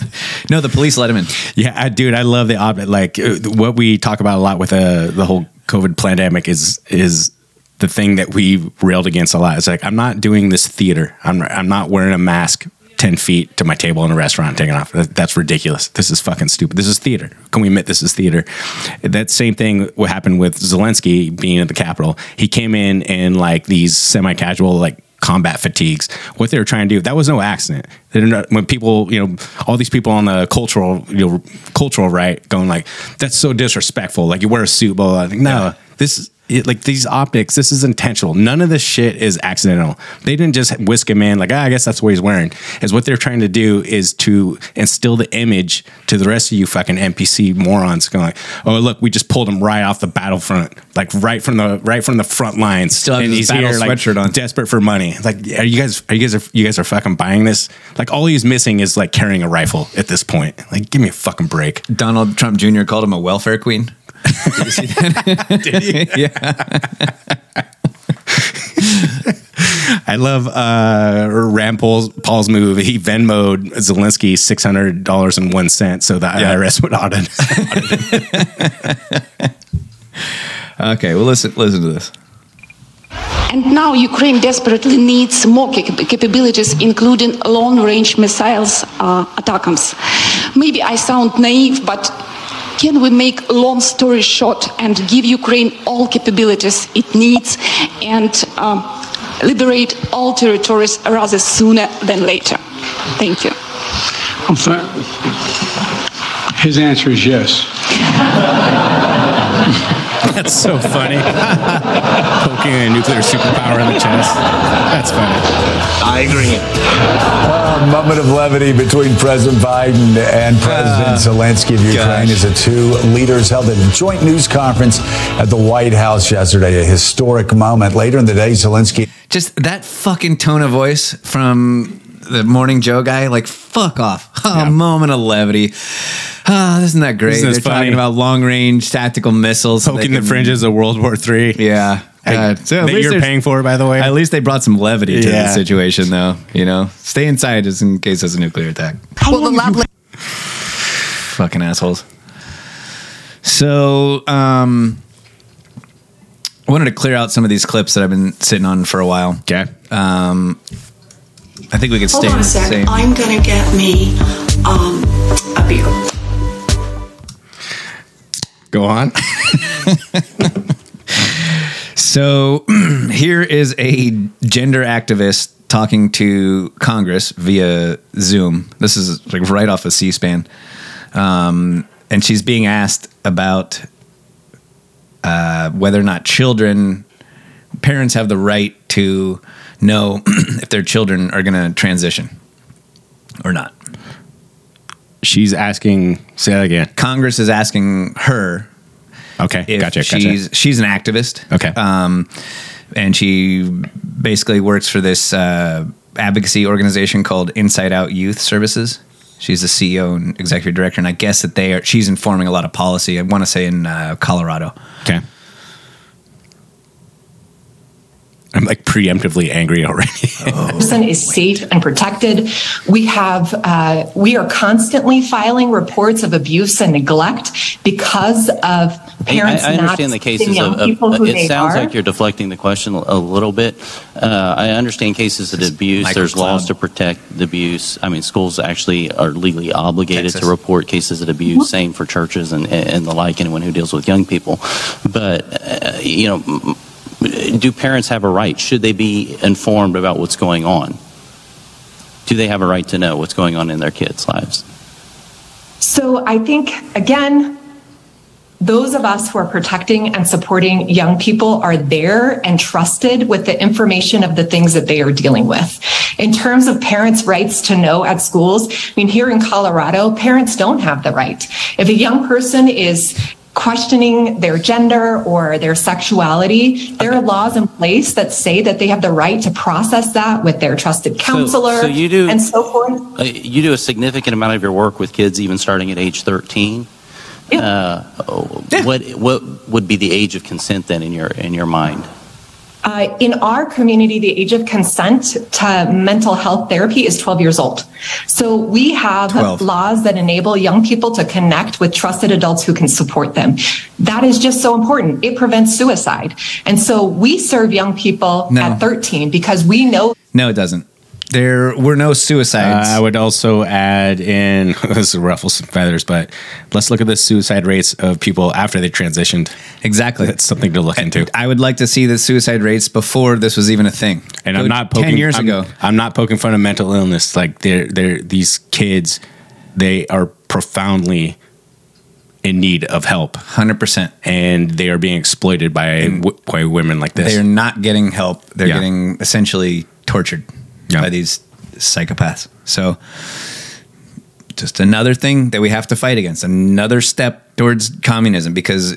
<laughs> no, the police let him in. Yeah, I, dude, I love the ob- like uh, what we talk about a lot with uh, the whole COVID pandemic is is the thing that we railed against a lot. It's like I'm not doing this theater. I'm I'm not wearing a mask. 10 feet to my table in a restaurant taking off. That's ridiculous. This is fucking stupid. This is theater. Can we admit this is theater? That same thing what happened with Zelensky being at the Capitol. He came in in like these semi casual, like combat fatigues. What they were trying to do, that was no accident. Not, when people, you know, all these people on the cultural, you know, cultural right going like, that's so disrespectful. Like you wear a suit, blah, blah. blah. No, this is it, like these optics, this is intentional. None of this shit is accidental. They didn't just whisk him in like, ah, I guess that's what he's wearing. Is what they're trying to do is to instill the image to the rest of you fucking NPC morons going like, oh look, we just pulled him right off the battlefront, like right from the right from the front lines. Still has his battle like sweatshirt on. desperate for money. Like, are you guys? Are you guys? Are you guys are fucking buying this? Like, all he's missing is like carrying a rifle at this point. Like, give me a fucking break. Donald Trump Jr. called him a welfare queen. Did you see that? Did he? yeah. <laughs> I love uh, Rand Paul's, Paul's move. He Venmoed Zelensky six hundred dollars and one cent, so the IRS would audit. <laughs> Okay, well listen listen to this. And now Ukraine desperately needs more cap- capabilities, including long-range missiles uh, ATACMS. Maybe I sound naive, but can we make long story short and give Ukraine all capabilities it needs and um, liberate all territories rather sooner than later? Thank you. I'm sorry. His answer is yes. <laughs> <laughs> That's so funny. Poking a nuclear superpower in the chest. That's funny. I agree. A moment of levity between President Biden and President ah. Zelensky of Ukraine as the two leaders held a joint news conference at the White House yesterday. A historic moment. Later in the day, Zelensky. Just that fucking tone of voice from the morning Joe guy, like fuck off. <laughs> A moment of levity. Ah, isn't that great? Isn't They're funny? talking about long range tactical missiles. so they Poking the fringes of World War Three. Yeah. God. So at that least you're paying for, by the way. At least they brought some levity to Yeah. the situation, though. You know, stay inside just in case there's a nuclear attack. Well, the lab Fucking assholes. So, um, I wanted to clear out some of these clips that I've been sitting on for a while. Okay. Um, I think we could Hold stay on a sec. same. I'm gonna get me um, a beer. Go on. <laughs> So <clears throat> here is a gender activist talking to Congress via Zoom. This is like right off of C-SPAN, um, and she's being asked about uh, whether or not children, parents have the right to know <clears throat> if their children are going to transition or not. She's asking. Say that again. Congress is asking her. Okay, gotcha, gotcha. She's she's an activist. Okay. Um, and she basically works for this uh, advocacy organization called Inside Out Youth Services. She's the CEO and executive director, and I guess that they are. She's informing a lot of policy. I want to say in uh, Colorado. Okay. I'm like preemptively angry already. <laughs> person is safe and protected. We have uh, we are constantly filing reports of abuse and neglect because of parents I, I not understand the cases of, of it sounds are. like you're deflecting the question a little bit. Uh, I understand cases of abuse. There's laws to protect the abuse. I mean, schools actually are legally obligated Texas. to report cases of abuse. Same for churches and, and the like. Anyone who deals with young people, but uh, you know. Do parents have a right? Should they be informed about what's going on? Do they have a right to know what's going on in their kids' lives? So I think, again, those of us who are protecting and supporting young people are there and trusted with the information of the things that they are dealing with. In terms of parents' rights to know at schools, I mean, here in Colorado, parents don't have the right. If a young person is questioning their gender or their sexuality, there are laws in place that say that they have the right to process that with their trusted counselor so you do- and so forth. Uh, you do a significant amount of your work with kids even starting at age 13 uh, what what would be the age of consent then in your in your mind Uh, in our community, the age of consent to mental health therapy is 12 years old. So we have 12. laws that enable young people to connect with trusted adults who can support them. That is just so important. It prevents suicide. And so we serve young people No. at 13 because we know No, it doesn't. There were no suicides. Uh, I would also add in <laughs> this ruffles some feathers, but let's look at the suicide rates of people after they transitioned. Exactly, that's something to look into. I would like to see the suicide rates before this was even a thing. And Go I'm not poking, ten years I'm- ago. I'm not poking fun of mental illness. Like they're they're these kids, they are profoundly in need of help, hundred percent, and they are being exploited by w- by women like this. They are not getting help. They're Yeah. getting essentially tortured by these psychopaths. So, just another thing that we have to fight against. Another step towards communism. Because,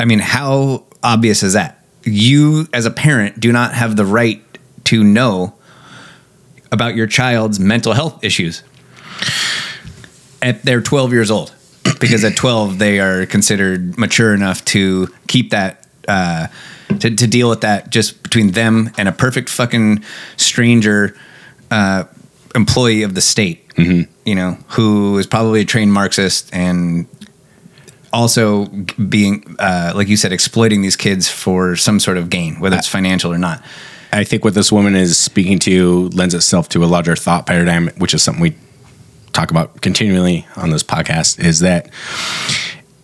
I mean, how obvious is that? You, as a parent, do not have the right to know about your child's mental health issues. At they're 12 years old, because at 12 they are considered mature enough to keep that uh, to, to deal with that just between them and a perfect fucking stranger uh, employee of the state, you know, who is probably a trained Marxist and also being, uh, like you said, exploiting these kids for some sort of gain, whether it's financial or not. I think what this woman is speaking to lends itself to a larger thought paradigm, which is something we talk about continually on this podcast. Is that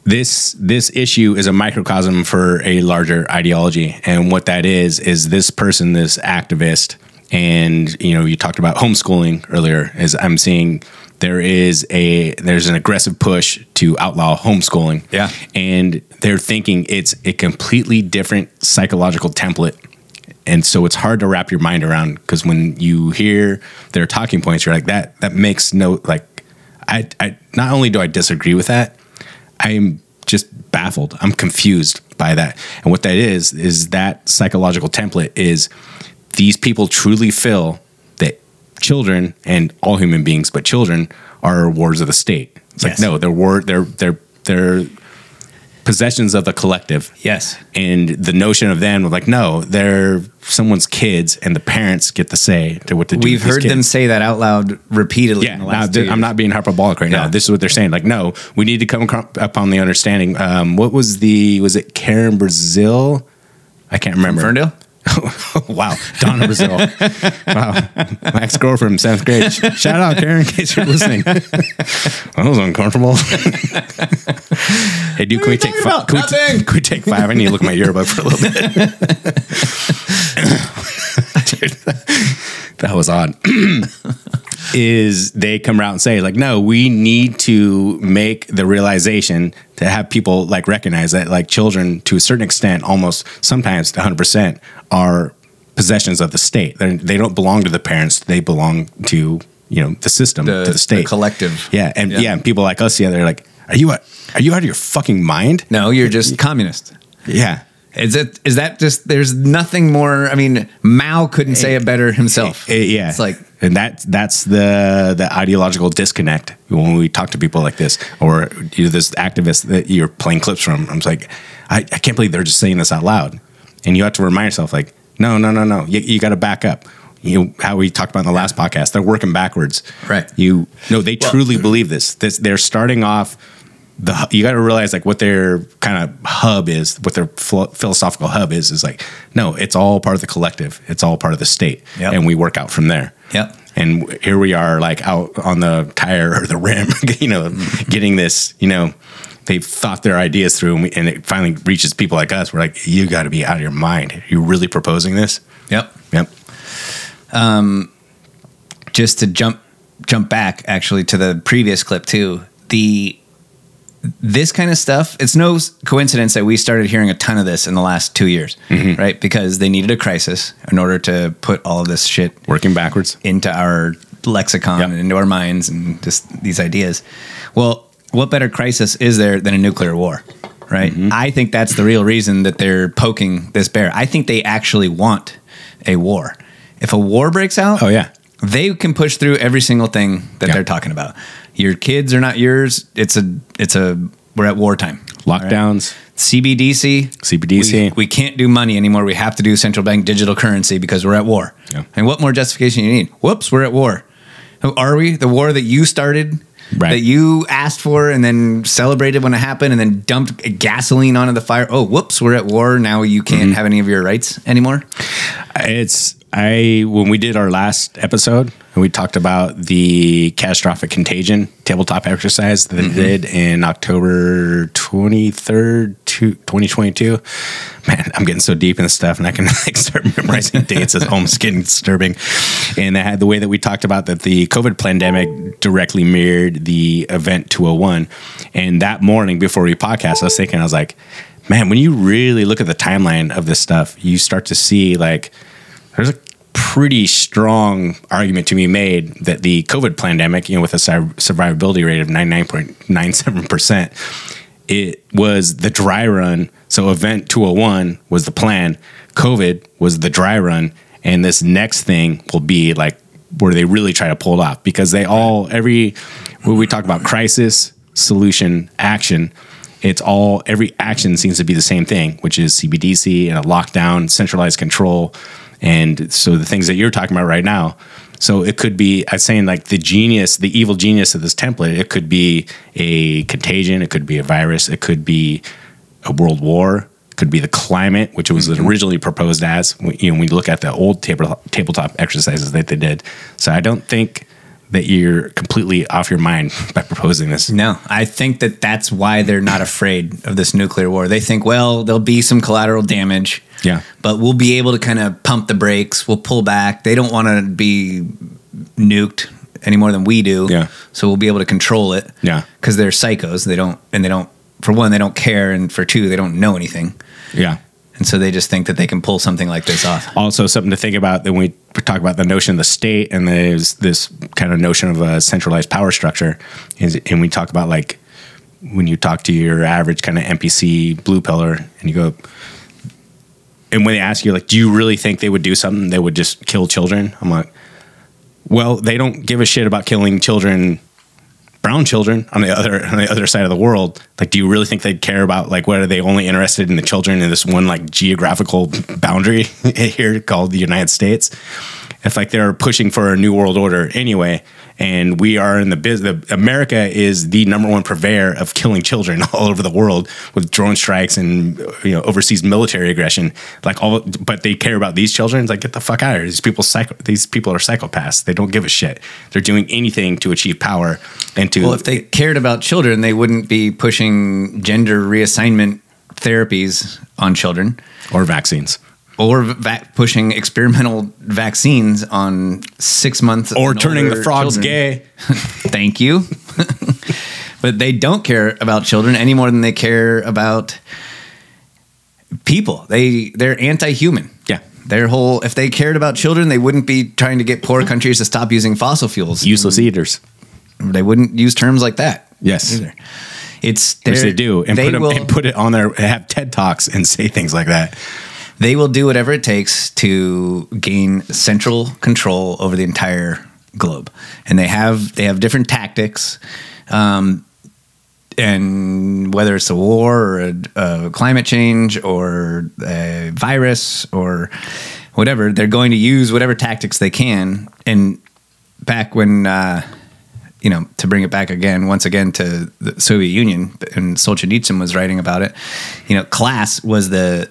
this this issue is a microcosm for a larger ideology, and what that is is this person, this activist, and you know, you talked about homeschooling earlier. Is I'm seeing there is a there's an aggressive push to outlaw homeschooling. Yeah. And they're thinking it's a completely different psychological template. And so it's hard to wrap your mind around because when you hear their talking points, you're like, that that makes no like I I not only do I disagree with that, I am just baffled. I'm confused by that. And what that is, is that psychological template is these people truly feel that children and all human beings, but children are wards of the state. It's Yes. like no, they're ward they're they're they're possessions of the collective. Yes. And the notion of them like, no, they're someone's kids and the parents get the say to what to do. We've heard them say that out loud repeatedly Yeah, in the now, last th- I'm not being hyperbolic right now. This is what they're saying. Like, no, we need to come upon the understanding. Um, what was the? Was it Karen Brazil? I can't remember. Ferndale. <laughs> wow, Donna Brazile. <laughs> wow, my ex girlfriend, seventh grade. Shout out, Karen, in case you're listening. <laughs> that was uncomfortable. hey, dude, can we take five? Can, we t- can we take five? I need to look at my earbud for a little bit. Dude, <laughs> that was odd. <clears throat> is they come out and say like, no, we need to make the realization to have people like recognize that like children to a certain extent, almost sometimes 100 percent are possessions of the state. They're, they don't belong to the parents. They belong to you know the system, The- to the state, the collective. Yeah, and Yeah. yeah, and people like us, yeah, they're like, are you are you out of your fucking mind? No, you're just communist. Yeah. Is it? Is that just? There's nothing more. I mean, Mao couldn't say it better himself. Eh, yeah, It's like and that that's the the ideological disconnect when we talk to people like this, or you know, this activist that you're playing clips from. I'm just like, I, I can't believe they're just saying this out loud, and you have to remind yourself, like, no, no, no, no, you, you got to back up. You how we talked about in the last podcast, they're working backwards. Right. You no, they truly believe this. This they're starting off. The, you got to realize like what their kind of hub is, what their philo- philosophical hub is, is like no, it's all part of the collective. It's all part of the state, Yep. and we work out from there. Yep. And here we are, like out on the tire or the rim, <laughs> you know, getting this. You know, they've thought their ideas through, and, we, and it finally reaches people like us. We're like, you got to be out of your mind. Are You're really proposing this? Yep. Yep. Um, just to jump jump back actually to the previous clip too. The this kind of stuff. It's no coincidence that we started hearing a ton of this in the last two years, Mm-hmm. right? Because they needed a crisis in order to put all of this shit working backwards into our lexicon and into our minds and just these ideas. Well, what better crisis is there than a nuclear war? Right. Mm-hmm. I think that's the real reason that they're poking this bear. I think they actually want a war. If a war breaks out, oh yeah, they can push through every single thing that they're talking about. Your kids are not yours. It's a it's a we're at wartime. Lockdowns. CBDC. CBDC. We, we can't do money anymore. We have to do central bank digital currency because we're at war. Yeah. And what more justification you need? Whoops, we're at war. Are we? The war that you started, Right. that you asked for and then celebrated when it happened and then dumped gasoline onto the fire. Oh, whoops, we're at war. Now you can't Mm-hmm. have any of your rights anymore. It's I when we did our last episode and we talked about the catastrophic contagion tabletop exercise that Mm-hmm. they did in October 23rd to 2022. Man, I'm getting so deep in this stuff and I can <laughs> like start memorizing dates as almost getting disturbing. And that the way that we talked about that the COVID pandemic directly mirrored the event 201. And that morning before we podcast, I was thinking, I was like, man, when you really look at the timeline of this stuff, you start to see like there's a pretty strong argument to be made that the COVID pandemic, you know, with a survivability rate of 99.97%, it was the dry run. So event 201 was the plan. COVID was the dry run. And this next thing will be like where they really try to pull it off because they all, every, when we talk about crisis, solution, action, it's all every action seems to be the same thing, which is CBDC and a lockdown, centralized control, and so the things that you're talking about right now. So it could be I'm saying like the genius, the evil genius of this template. It could be a contagion, it could be a virus, it could be a world war, it could be the climate, which it was mm-hmm. originally proposed as. You know, when you look at the old table, tabletop exercises that they did. So I don't think that you're completely off your mind <laughs> by proposing this. No, I think that that's why they're not afraid of this nuclear war. They think, well, there'll be some collateral damage. Yeah. But we'll be able to kind of pump the brakes. We'll pull back. They don't want to be nuked any more than we do. Yeah. So we'll be able to control it. Yeah. Because they're psychos. They don't, and they don't, for one, they don't care. And for two, they don't know anything. Yeah. And so they just think that they can pull something like this off. also something to think about when we talk about the notion of the state and there's this kind of notion of a centralized power structure is and we talk about like when you talk to your average kind of npc blue pillar and you go and when they ask you like do you really think they would do something they would just kill children i'm like well they don't give a shit about killing children brown children on the other on the other side of the world like do you really think they'd care about like what are they only interested in the children in this one like geographical boundary <laughs> here called the united states? If like they're pushing for a new world order anyway and we are in the business america is the number one purveyor of killing children <laughs> all over the world with drone strikes and you know overseas military aggression. Like all but they care about these children. It's like get the fuck out of here. These people psycho these people are psychopaths. They don't give a shit. They're doing anything to achieve power and to Well, if they cared about children, they wouldn't be pushing gender reassignment therapies on children. Or vaccines or va- pushing experimental vaccines on six months Or turning the frogs children. gay. <laughs> Thank you. <laughs> but they don't care about children any more than they care about people. They they're anti-human. Yeah. Their whole if they cared about children, they wouldn't be trying to get poor countries to stop using fossil fuels. Useless eaters. They wouldn't use terms like that. Yes. Either. It's Which they're- do and they put, 'em- will- and put it on their have TED talks and say things like that. They will do whatever it takes to gain central control over the entire globe and they have they have different tactics um, and whether it's a war or a, a climate change or a virus or whatever they're going to use whatever tactics they can and back when uh, you know, to bring it back again, once again to the Soviet Union, and Solzhenitsyn was writing about it. You know, class was the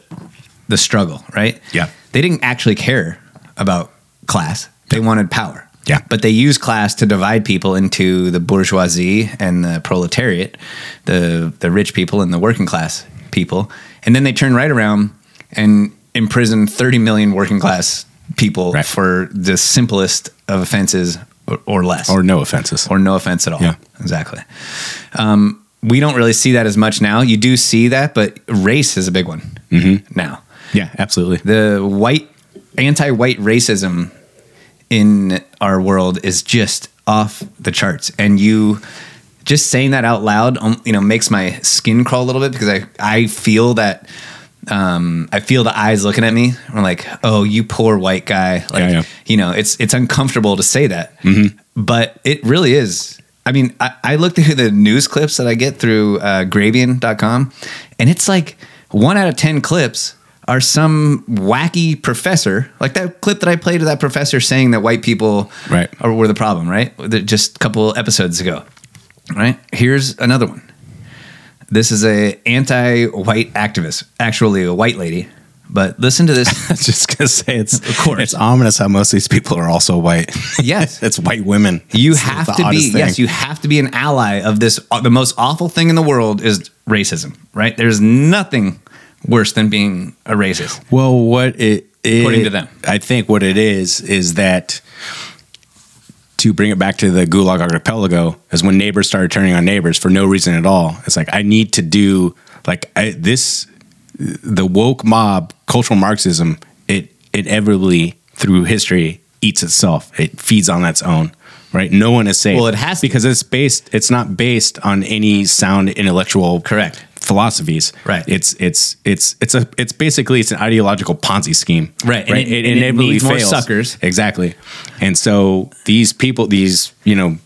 the struggle, right? Yeah. They didn't actually care about class; they wanted power. Yeah. But they used class to divide people into the bourgeoisie and the proletariat, the the rich people and the working class people, and then they turned right around and imprisoned 30 million working class people for the simplest of offenses or, or less Or no offenses. or no offense at all. Yeah. exactly. Um, we don't really see that as much now. You do see that, but race is a big one Mm-hmm. now. Yeah, absolutely. The white anti-white racism in our world is just off the charts, and you just saying that out loud, um, you know, makes my skin crawl a little bit because I I feel that. Um, I feel the eyes looking at me. I'm like, "Oh, you poor white guy." Like, Yeah, yeah. you know, it's it's uncomfortable to say that, Mhm. but it really is. I mean, I, I look through the news clips that I get through uh, Gravian.com, and it's like one out of ten clips are some wacky professor, like that clip that I played of that professor saying that white people Right. are, were the problem, right? Just a couple episodes ago, right? Here's another one. This is a anti-white activist, actually a white lady. But listen to this. <laughs> Just gonna say it's of course it's ominous how most of these people are also white. <laughs> Yes, it's white women. You It's have to be thing. yes, you have to be an ally of this. The most awful thing in the world is racism, right? There's nothing worse than being a racist. Well, what it is, According to them. I think what it is is that to bring it back to the Gulag Archipelago is when neighbors started turning on neighbors for no reason at all. It's like I need to do like I, this. The woke mob, cultural Marxism, it inevitably through history eats itself. It feeds on its own. Right? No one is safe. Well, it has to. because it's based. It's not based on any sound intellectual correct philosophies. Right. It's it's it's it's a it's basically it's an ideological Ponzi scheme. Right. And Right. it- It, and it inevitably needs more fails. suckers. Exactly. And so these people, these you know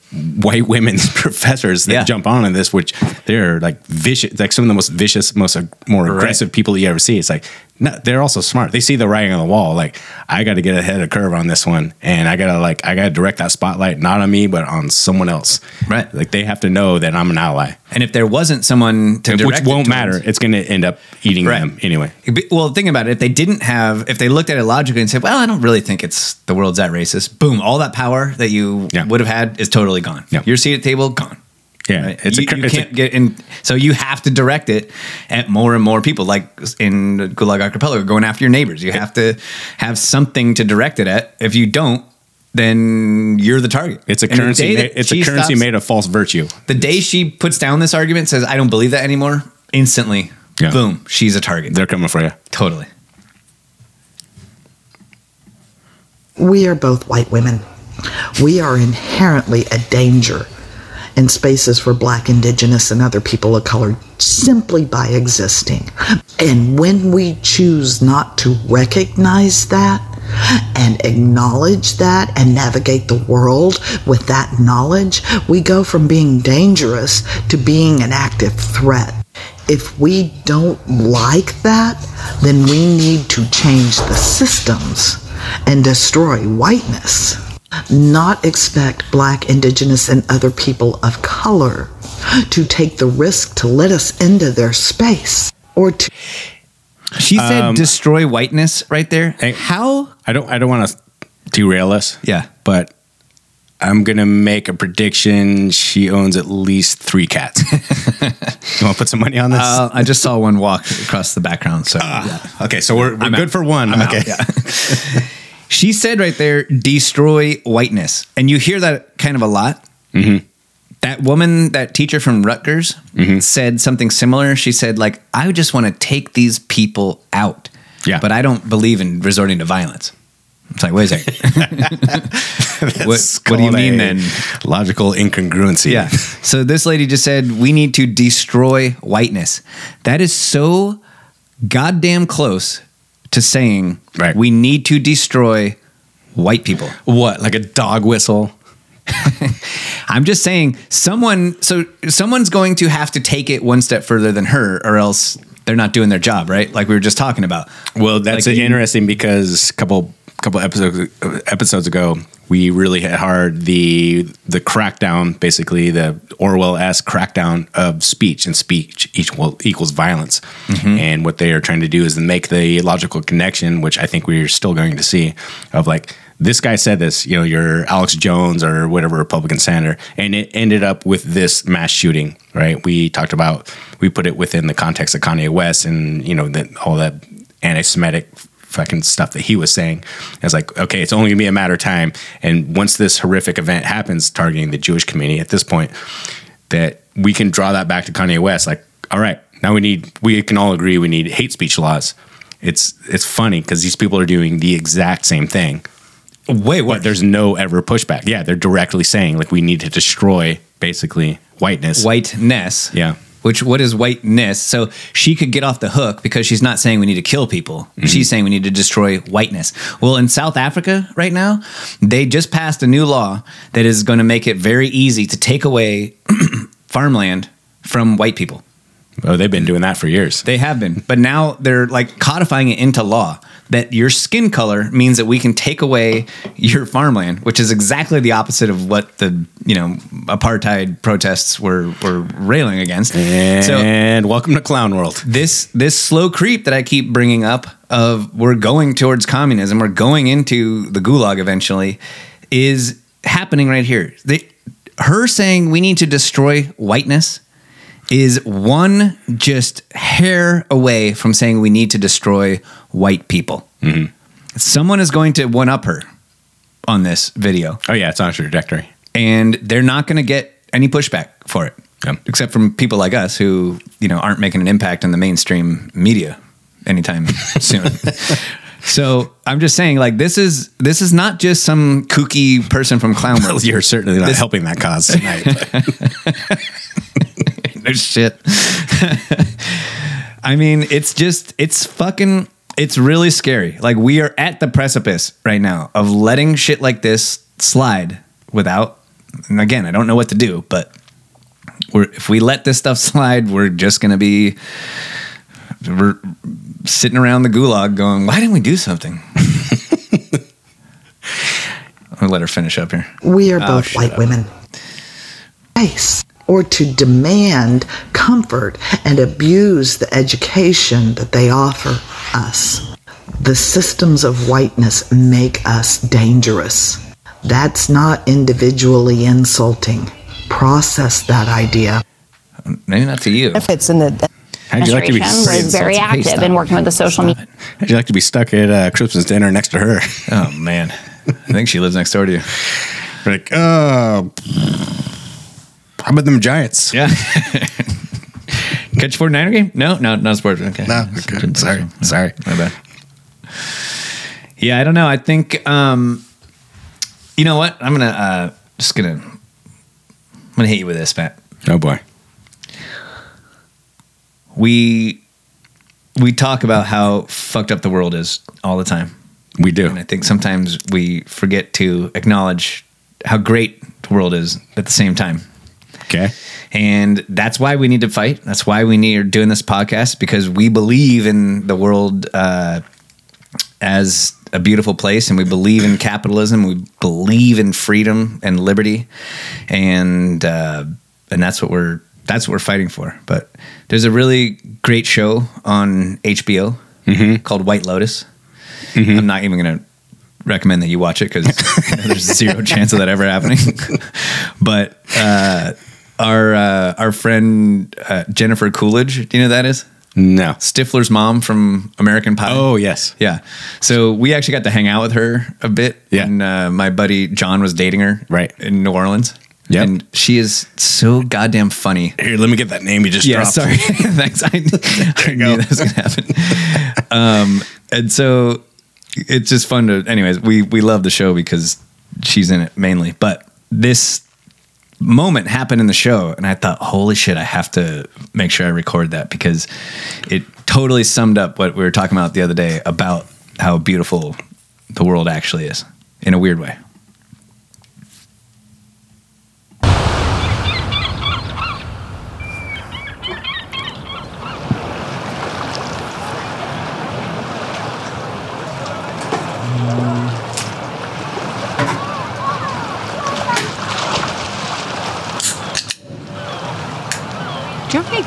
white <laughs> women <laughs> professors that Yeah. jump on in this, which they're like vicious, like some of the most vicious, most ag- more Right. aggressive people you ever see. It's like no, they're also smart. They see the writing on the wall. Like I got to get ahead of curve on this one, and I gotta like I gotta direct that spotlight not on me but on someone else. Right. Like they have to know that I'm an ally. And if there wasn't someone to which direct it won't towards- matter. It's going to end up eating Right. them anyway. Well, think about it. If they didn't have, if they looked at it logically and said, "Well, I don't really think it's the world's that racist," boom, all that power that you would have had is totally gone. Your seat at the table gone. Yeah, it's a you, cr- you it's can't get in. So you have to direct it at more and more people, like in Gulag Archipelago, going after your neighbors. You have to have something to direct it at. If you don't, then you're the target. It's a And currency. day ma- It's a currency stops- made of false virtue. The day she puts down this argument, says, "I don't believe that anymore," instantly, Yeah. boom, she's a target. They're coming for you. Totally. We are both white women. We are inherently a danger in spaces for black, indigenous, and other people of color simply by existing. And when we choose not to recognize that and acknowledge that and navigate the world with that knowledge, we go from being dangerous to being an active threat. If we don't like that, then we need to change the systems and destroy whiteness. Not expect black, indigenous, and other people of color to take the risk to let us into their space or to. She said Um, destroy whiteness right there. How? I don't. I don't want to derail us. Yeah, but I'm gonna make a prediction. She owns at least three cats. <laughs> you want to put some money on this? Uh, I just saw one walk across the background. So okay, so we're, we're good for one. I'm out, okay. <laughs> she said right there, destroy whiteness, and you hear that kind of a lot. Mm-hmm. That woman, that teacher from Rutgers, Mm-hmm. said something similar. She said, like, I just want to take these people out. Yeah. But I don't believe in resorting to violence. It's like, wait a second. <laughs> <laughs> what, what do you mean then? Logical incongruency. Yeah. <laughs> So this lady just said we need to destroy whiteness. That is so goddamn close to saying Right. we need to destroy white people. What? Like a dog whistle? <laughs> I'm just saying someone so someone's going to have to take it one step further than her or else they're not doing their job, right? Like we were just talking about. Well, that's Like, interesting because a couple couple episodes episodes ago, we really hit hard the the crackdown, basically the Orwell esque crackdown of speech, and speech equal, equals violence. Mm-hmm. And what they are trying to do is make the logical connection, which I think we're still going to see, of like this guy said this, you know, your Alex Jones or whatever Republican senator, and it ended up with this mass shooting, right? We talked about, we put it within the context of Kanye West and, you know, that all that anti Semitic fucking stuff that he was saying. It's like, okay, it's only gonna be a matter of time. And once this horrific event happens targeting the Jewish community at this point, that we can draw that back to Kanye West. Like, all right, now we need, we can all agree we need hate speech laws. It's it's funny because these people are doing the exact same thing. Wait, But there's no ever pushback. Yeah, they're directly saying like we need to destroy basically whiteness. Whiteness. Yeah. Which what is whiteness? So she could get off the hook because she's not saying we need to kill people. Mm-hmm. She's saying we need to destroy whiteness. Well, in South Africa right now, they just passed a new law that is going to make it very easy to take away <clears throat> farmland from white people. Oh, they've been doing that for years. They have been, but now they're like codifying it into law that your skin color means that we can take away your farmland, which is exactly the opposite of what the you know apartheid protests were were railing against. And welcome to Clown World. This this slow creep that I keep bringing up of we're going towards communism, we're going into the gulag eventually, is happening right here. They, her saying we need to destroy whiteness is one just hair away from saying we need to destroy white people. Mm-hmm. Someone is going to one up her on this video. Oh yeah, it's on a trajectory, and they're not going to get any pushback for it, except from people like us who you know aren't making an impact in the mainstream media anytime <laughs> soon. So I'm just saying, like this is this is not just some kooky person from Clown World. You're certainly not helping that cause tonight. <laughs> no <laughs> shit. <laughs> I mean, it's just it's fucking it's really scary. Like we are at the precipice right now of letting shit like this slide without and again, I don't know what to do, but we're if we let this stuff <laughs> slide, we're just going to be we're sitting around the gulag going, "Why didn't we do something?" I'll let her finish up here. We are Oh, both shut white up. women. Nice. Or to demand comfort and abuse the education that they offer us. The systems of whiteness make us dangerous. That's not individually insulting. Process that idea. Maybe not to you. Benefits in the How'd you like to be was very active in working with the social media. How'd you like to be stuck at uh, Christmas dinner next to her? Oh man, I think she lives next door to you. like, oh, how about them Giants? Yeah. <laughs> Catch 49er game? No, no, not sports. Okay. No, okay. Sorry. Sorry. My bad. Yeah, I don't know. I think um you know what? I'm gonna uh just gonna I'm gonna hit you with this, Matt. Oh boy. We we talk about how fucked up the world is all the time. We do. And I think sometimes we forget to acknowledge how great the world is at the same time. Okay. And that's why we need to fight. That's why we need are doing this podcast because we believe in the world uh, as a beautiful place, and we believe in capitalism. We believe in freedom and liberty, and uh, and that's what we're that's what we're fighting for. But there's a really great show on HBO called White Lotus. I'm not even going to recommend that you watch it because <laughs> there's zero chance of that ever happening. <laughs> but uh, our uh, our friend uh, Jennifer Coolidge, do you know who that is? No. Stifler's mom from American Pie. Oh yes. Yeah. So we actually got to hang out with her a bit. Yeah. And uh, my buddy John was dating her. Right. In New Orleans. Yep. And she is so goddamn funny. Here, let me get that name you just yeah, dropped. sorry. <laughs> Thanks. I, <laughs> I knew that was gonna happen. um, and so it's just fun to. Anyways, we we love the show because she's in it mainly. But this moment happened in the show, and I thought, holy shit, I have to make sure I record that because it totally summed up what we were talking about the other day about how beautiful the world actually is in a weird way.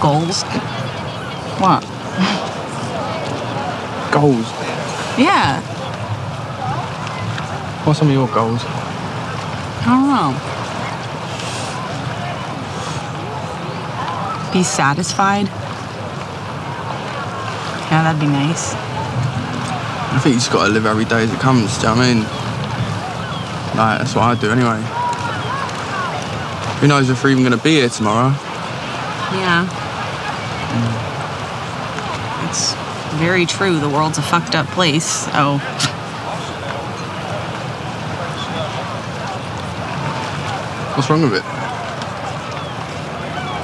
Goals? What? <laughs> Goals. Yeah. What's some of your goals? I don't know. Be satisfied. Yeah, that'd be nice. I think you just gotta live every day as it comes, do you know what I mean? Like, that's what I do anyway. Who knows if we're even gonna be here tomorrow? Yeah. Mm. It's very true. The world's a fucked up place, so. What's wrong with it?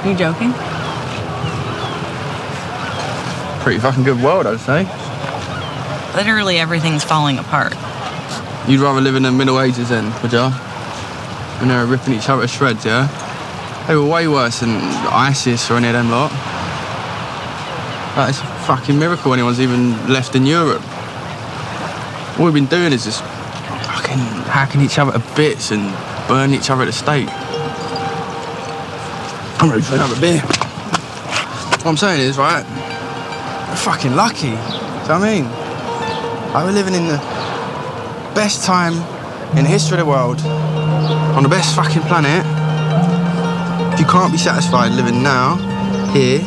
You joking? Pretty fucking good world, I'd say. Literally everything's falling apart. You'd rather live in the Middle Ages then, would ya? When they were ripping each other to shreds, yeah? They were way worse than ISIS or any of them lot. Like, it's a fucking miracle anyone's even left in Europe. All we've been doing is just fucking hacking each other to bits and burning each other at the stake. I'm ready for another beer. What I'm saying is, right, we're fucking lucky. Do you know what I mean? Like, we're living in the best time in the history of the world, on the best fucking planet. If you can't be satisfied living now, here,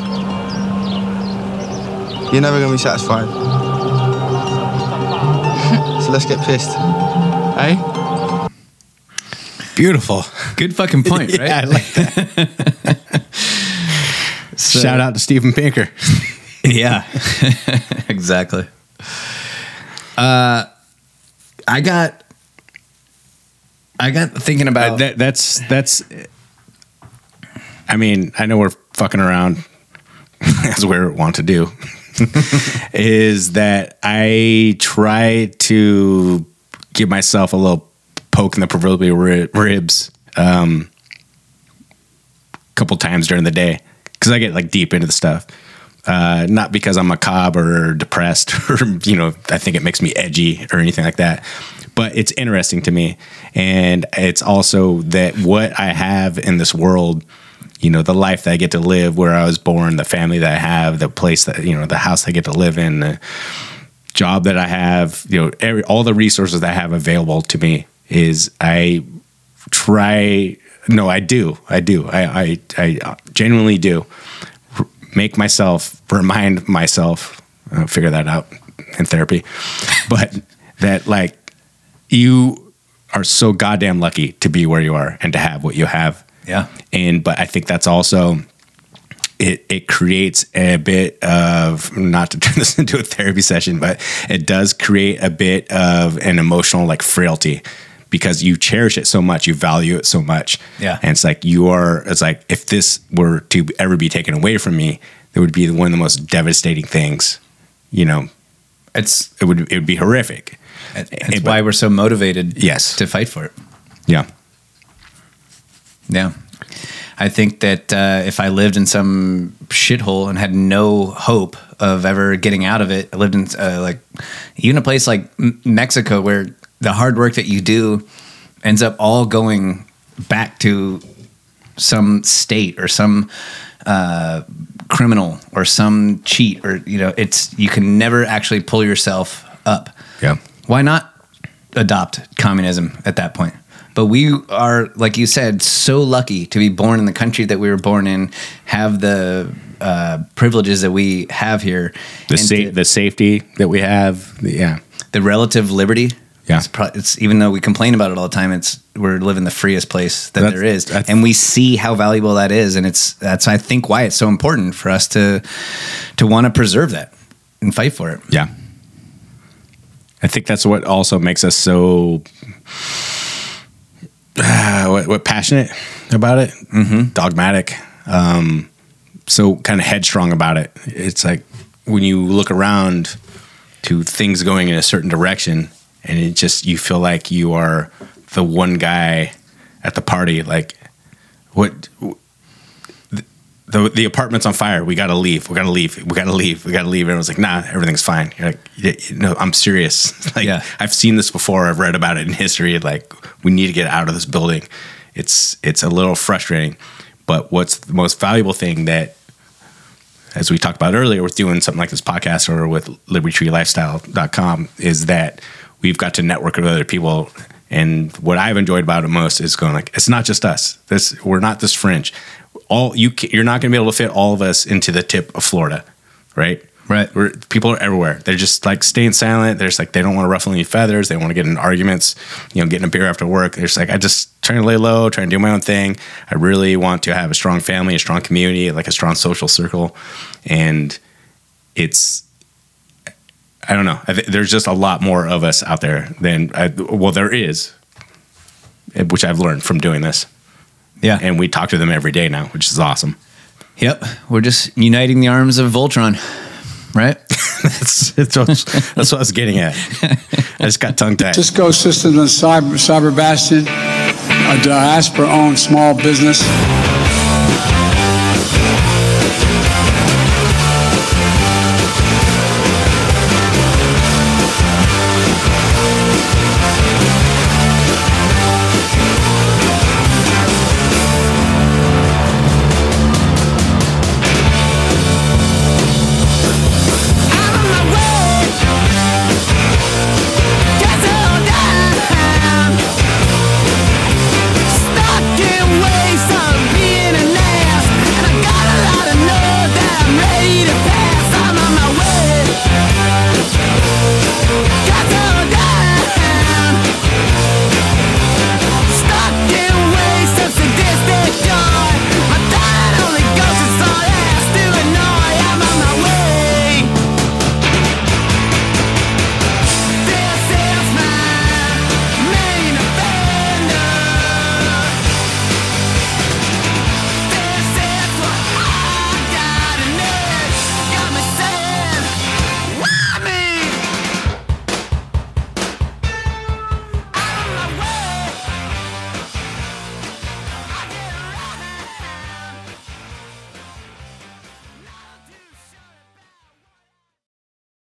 you're never gonna be satisfied. <laughs> so let's get pissed. Hey? Beautiful. Good fucking point, <laughs> right? yeah, I like that. <laughs> Shout out to Steven Pinker. yeah, exactly. Uh, I got, I got thinking about Uh, that, that's that's. I mean, I know we're fucking around as we want to do. <laughs> is that I try to give myself a little poke in the proverbial ribs um, a couple times during the day because I get like deep into the stuff. Uh, not because I'm a cob or depressed <laughs> or you know I think it makes me edgy or anything like that, but it's interesting to me, and it's also that what I have in this world you know the life that I get to live where I was born, the family that I have, the place that you know, the house I get to live in, the job that I have, you know, every all the resources that I have available to me is I try. No, I do, I do, I I, I genuinely do make myself remind myself uh, figure that out in therapy, <laughs> but that like you are so goddamn lucky to be where you are and to have what you have Yeah. and but I think that's also it it creates a bit of not to <laughs> turn this into a therapy session, but it does create a bit of an emotional like frailty because you cherish it so much, you value it so much. Yeah. And it's like you are it's like if this were to ever be taken away from me, it would be one of the most devastating things, you know. It's it would it would be horrific. That's eh, why we're so motivated yes. to fight for it. Yeah. Yeah. I think that uh, if I lived in some shithole and had no hope of ever getting out of it, I lived in uh, like even a place like M- Mexico where the hard work that you do ends up all going back to some state or some uh, criminal or some cheat or you know it's you can never actually pull yourself up. Yeah. Why not adopt communism at that point? But we are, like you said, so lucky to be born in the country that we were born in, have the uh, privileges that we have here, The sa- to- the safety that we have, yeah. the relative liberty. Yeah. It's, pro- it's even though we complain about it all the time, it's we're living the freest place that That's- there is, and we see how valuable that is, and it's that's I think why it's so important for us to to want to preserve that and fight for it. Yeah. I think that's what also makes us so uh, <sighs> what, what passionate about it, mm-hmm. dogmatic, um, so kind of headstrong about it. It's like when you look around to things going in a certain direction, and it just you feel like you are the one guy at the party. Like what the the apartment's on fire. We gotta leave. We gotta leave. We gotta leave. We gotta leave. Everyone's like, nah, everything's fine. You're like, "Yeah, no, I'm serious. <laughs> Like, I've seen this before. I've read about it in history. Like, we need to get out of this building. It's it's a little frustrating. But what's the most valuable thing that, as we talked about earlier, with doing something like this podcast or with libertytreelifestyle.com, is that we've got to network with other people. And what I've enjoyed about it most is going like, it's not just us. This we're not this fringe all you you're not going to be able to fit all of us into the tip of Florida, right? Right. We're, people are everywhere. They're just like staying silent. They're just like they don't want to ruffle any feathers. They want to get in arguments. You know, getting a beer after work. They're just like I just trying to lay low, trying to do my own thing. I really want to have a strong family, a strong community, like a strong social circle, and it's. I don't know. I th- there's just a lot more of us out there than I, well, there is, which I've learned from doing this. Yeah. And we talk to them every day now, which is awesome. Yep, we're just uniting the arms of Voltron, right? <laughs> that's, that's, what, that's what I was getting at. I just got tongue tied. Cisco Systems and Cyber, Cyber Bastion, a diaspora owned small business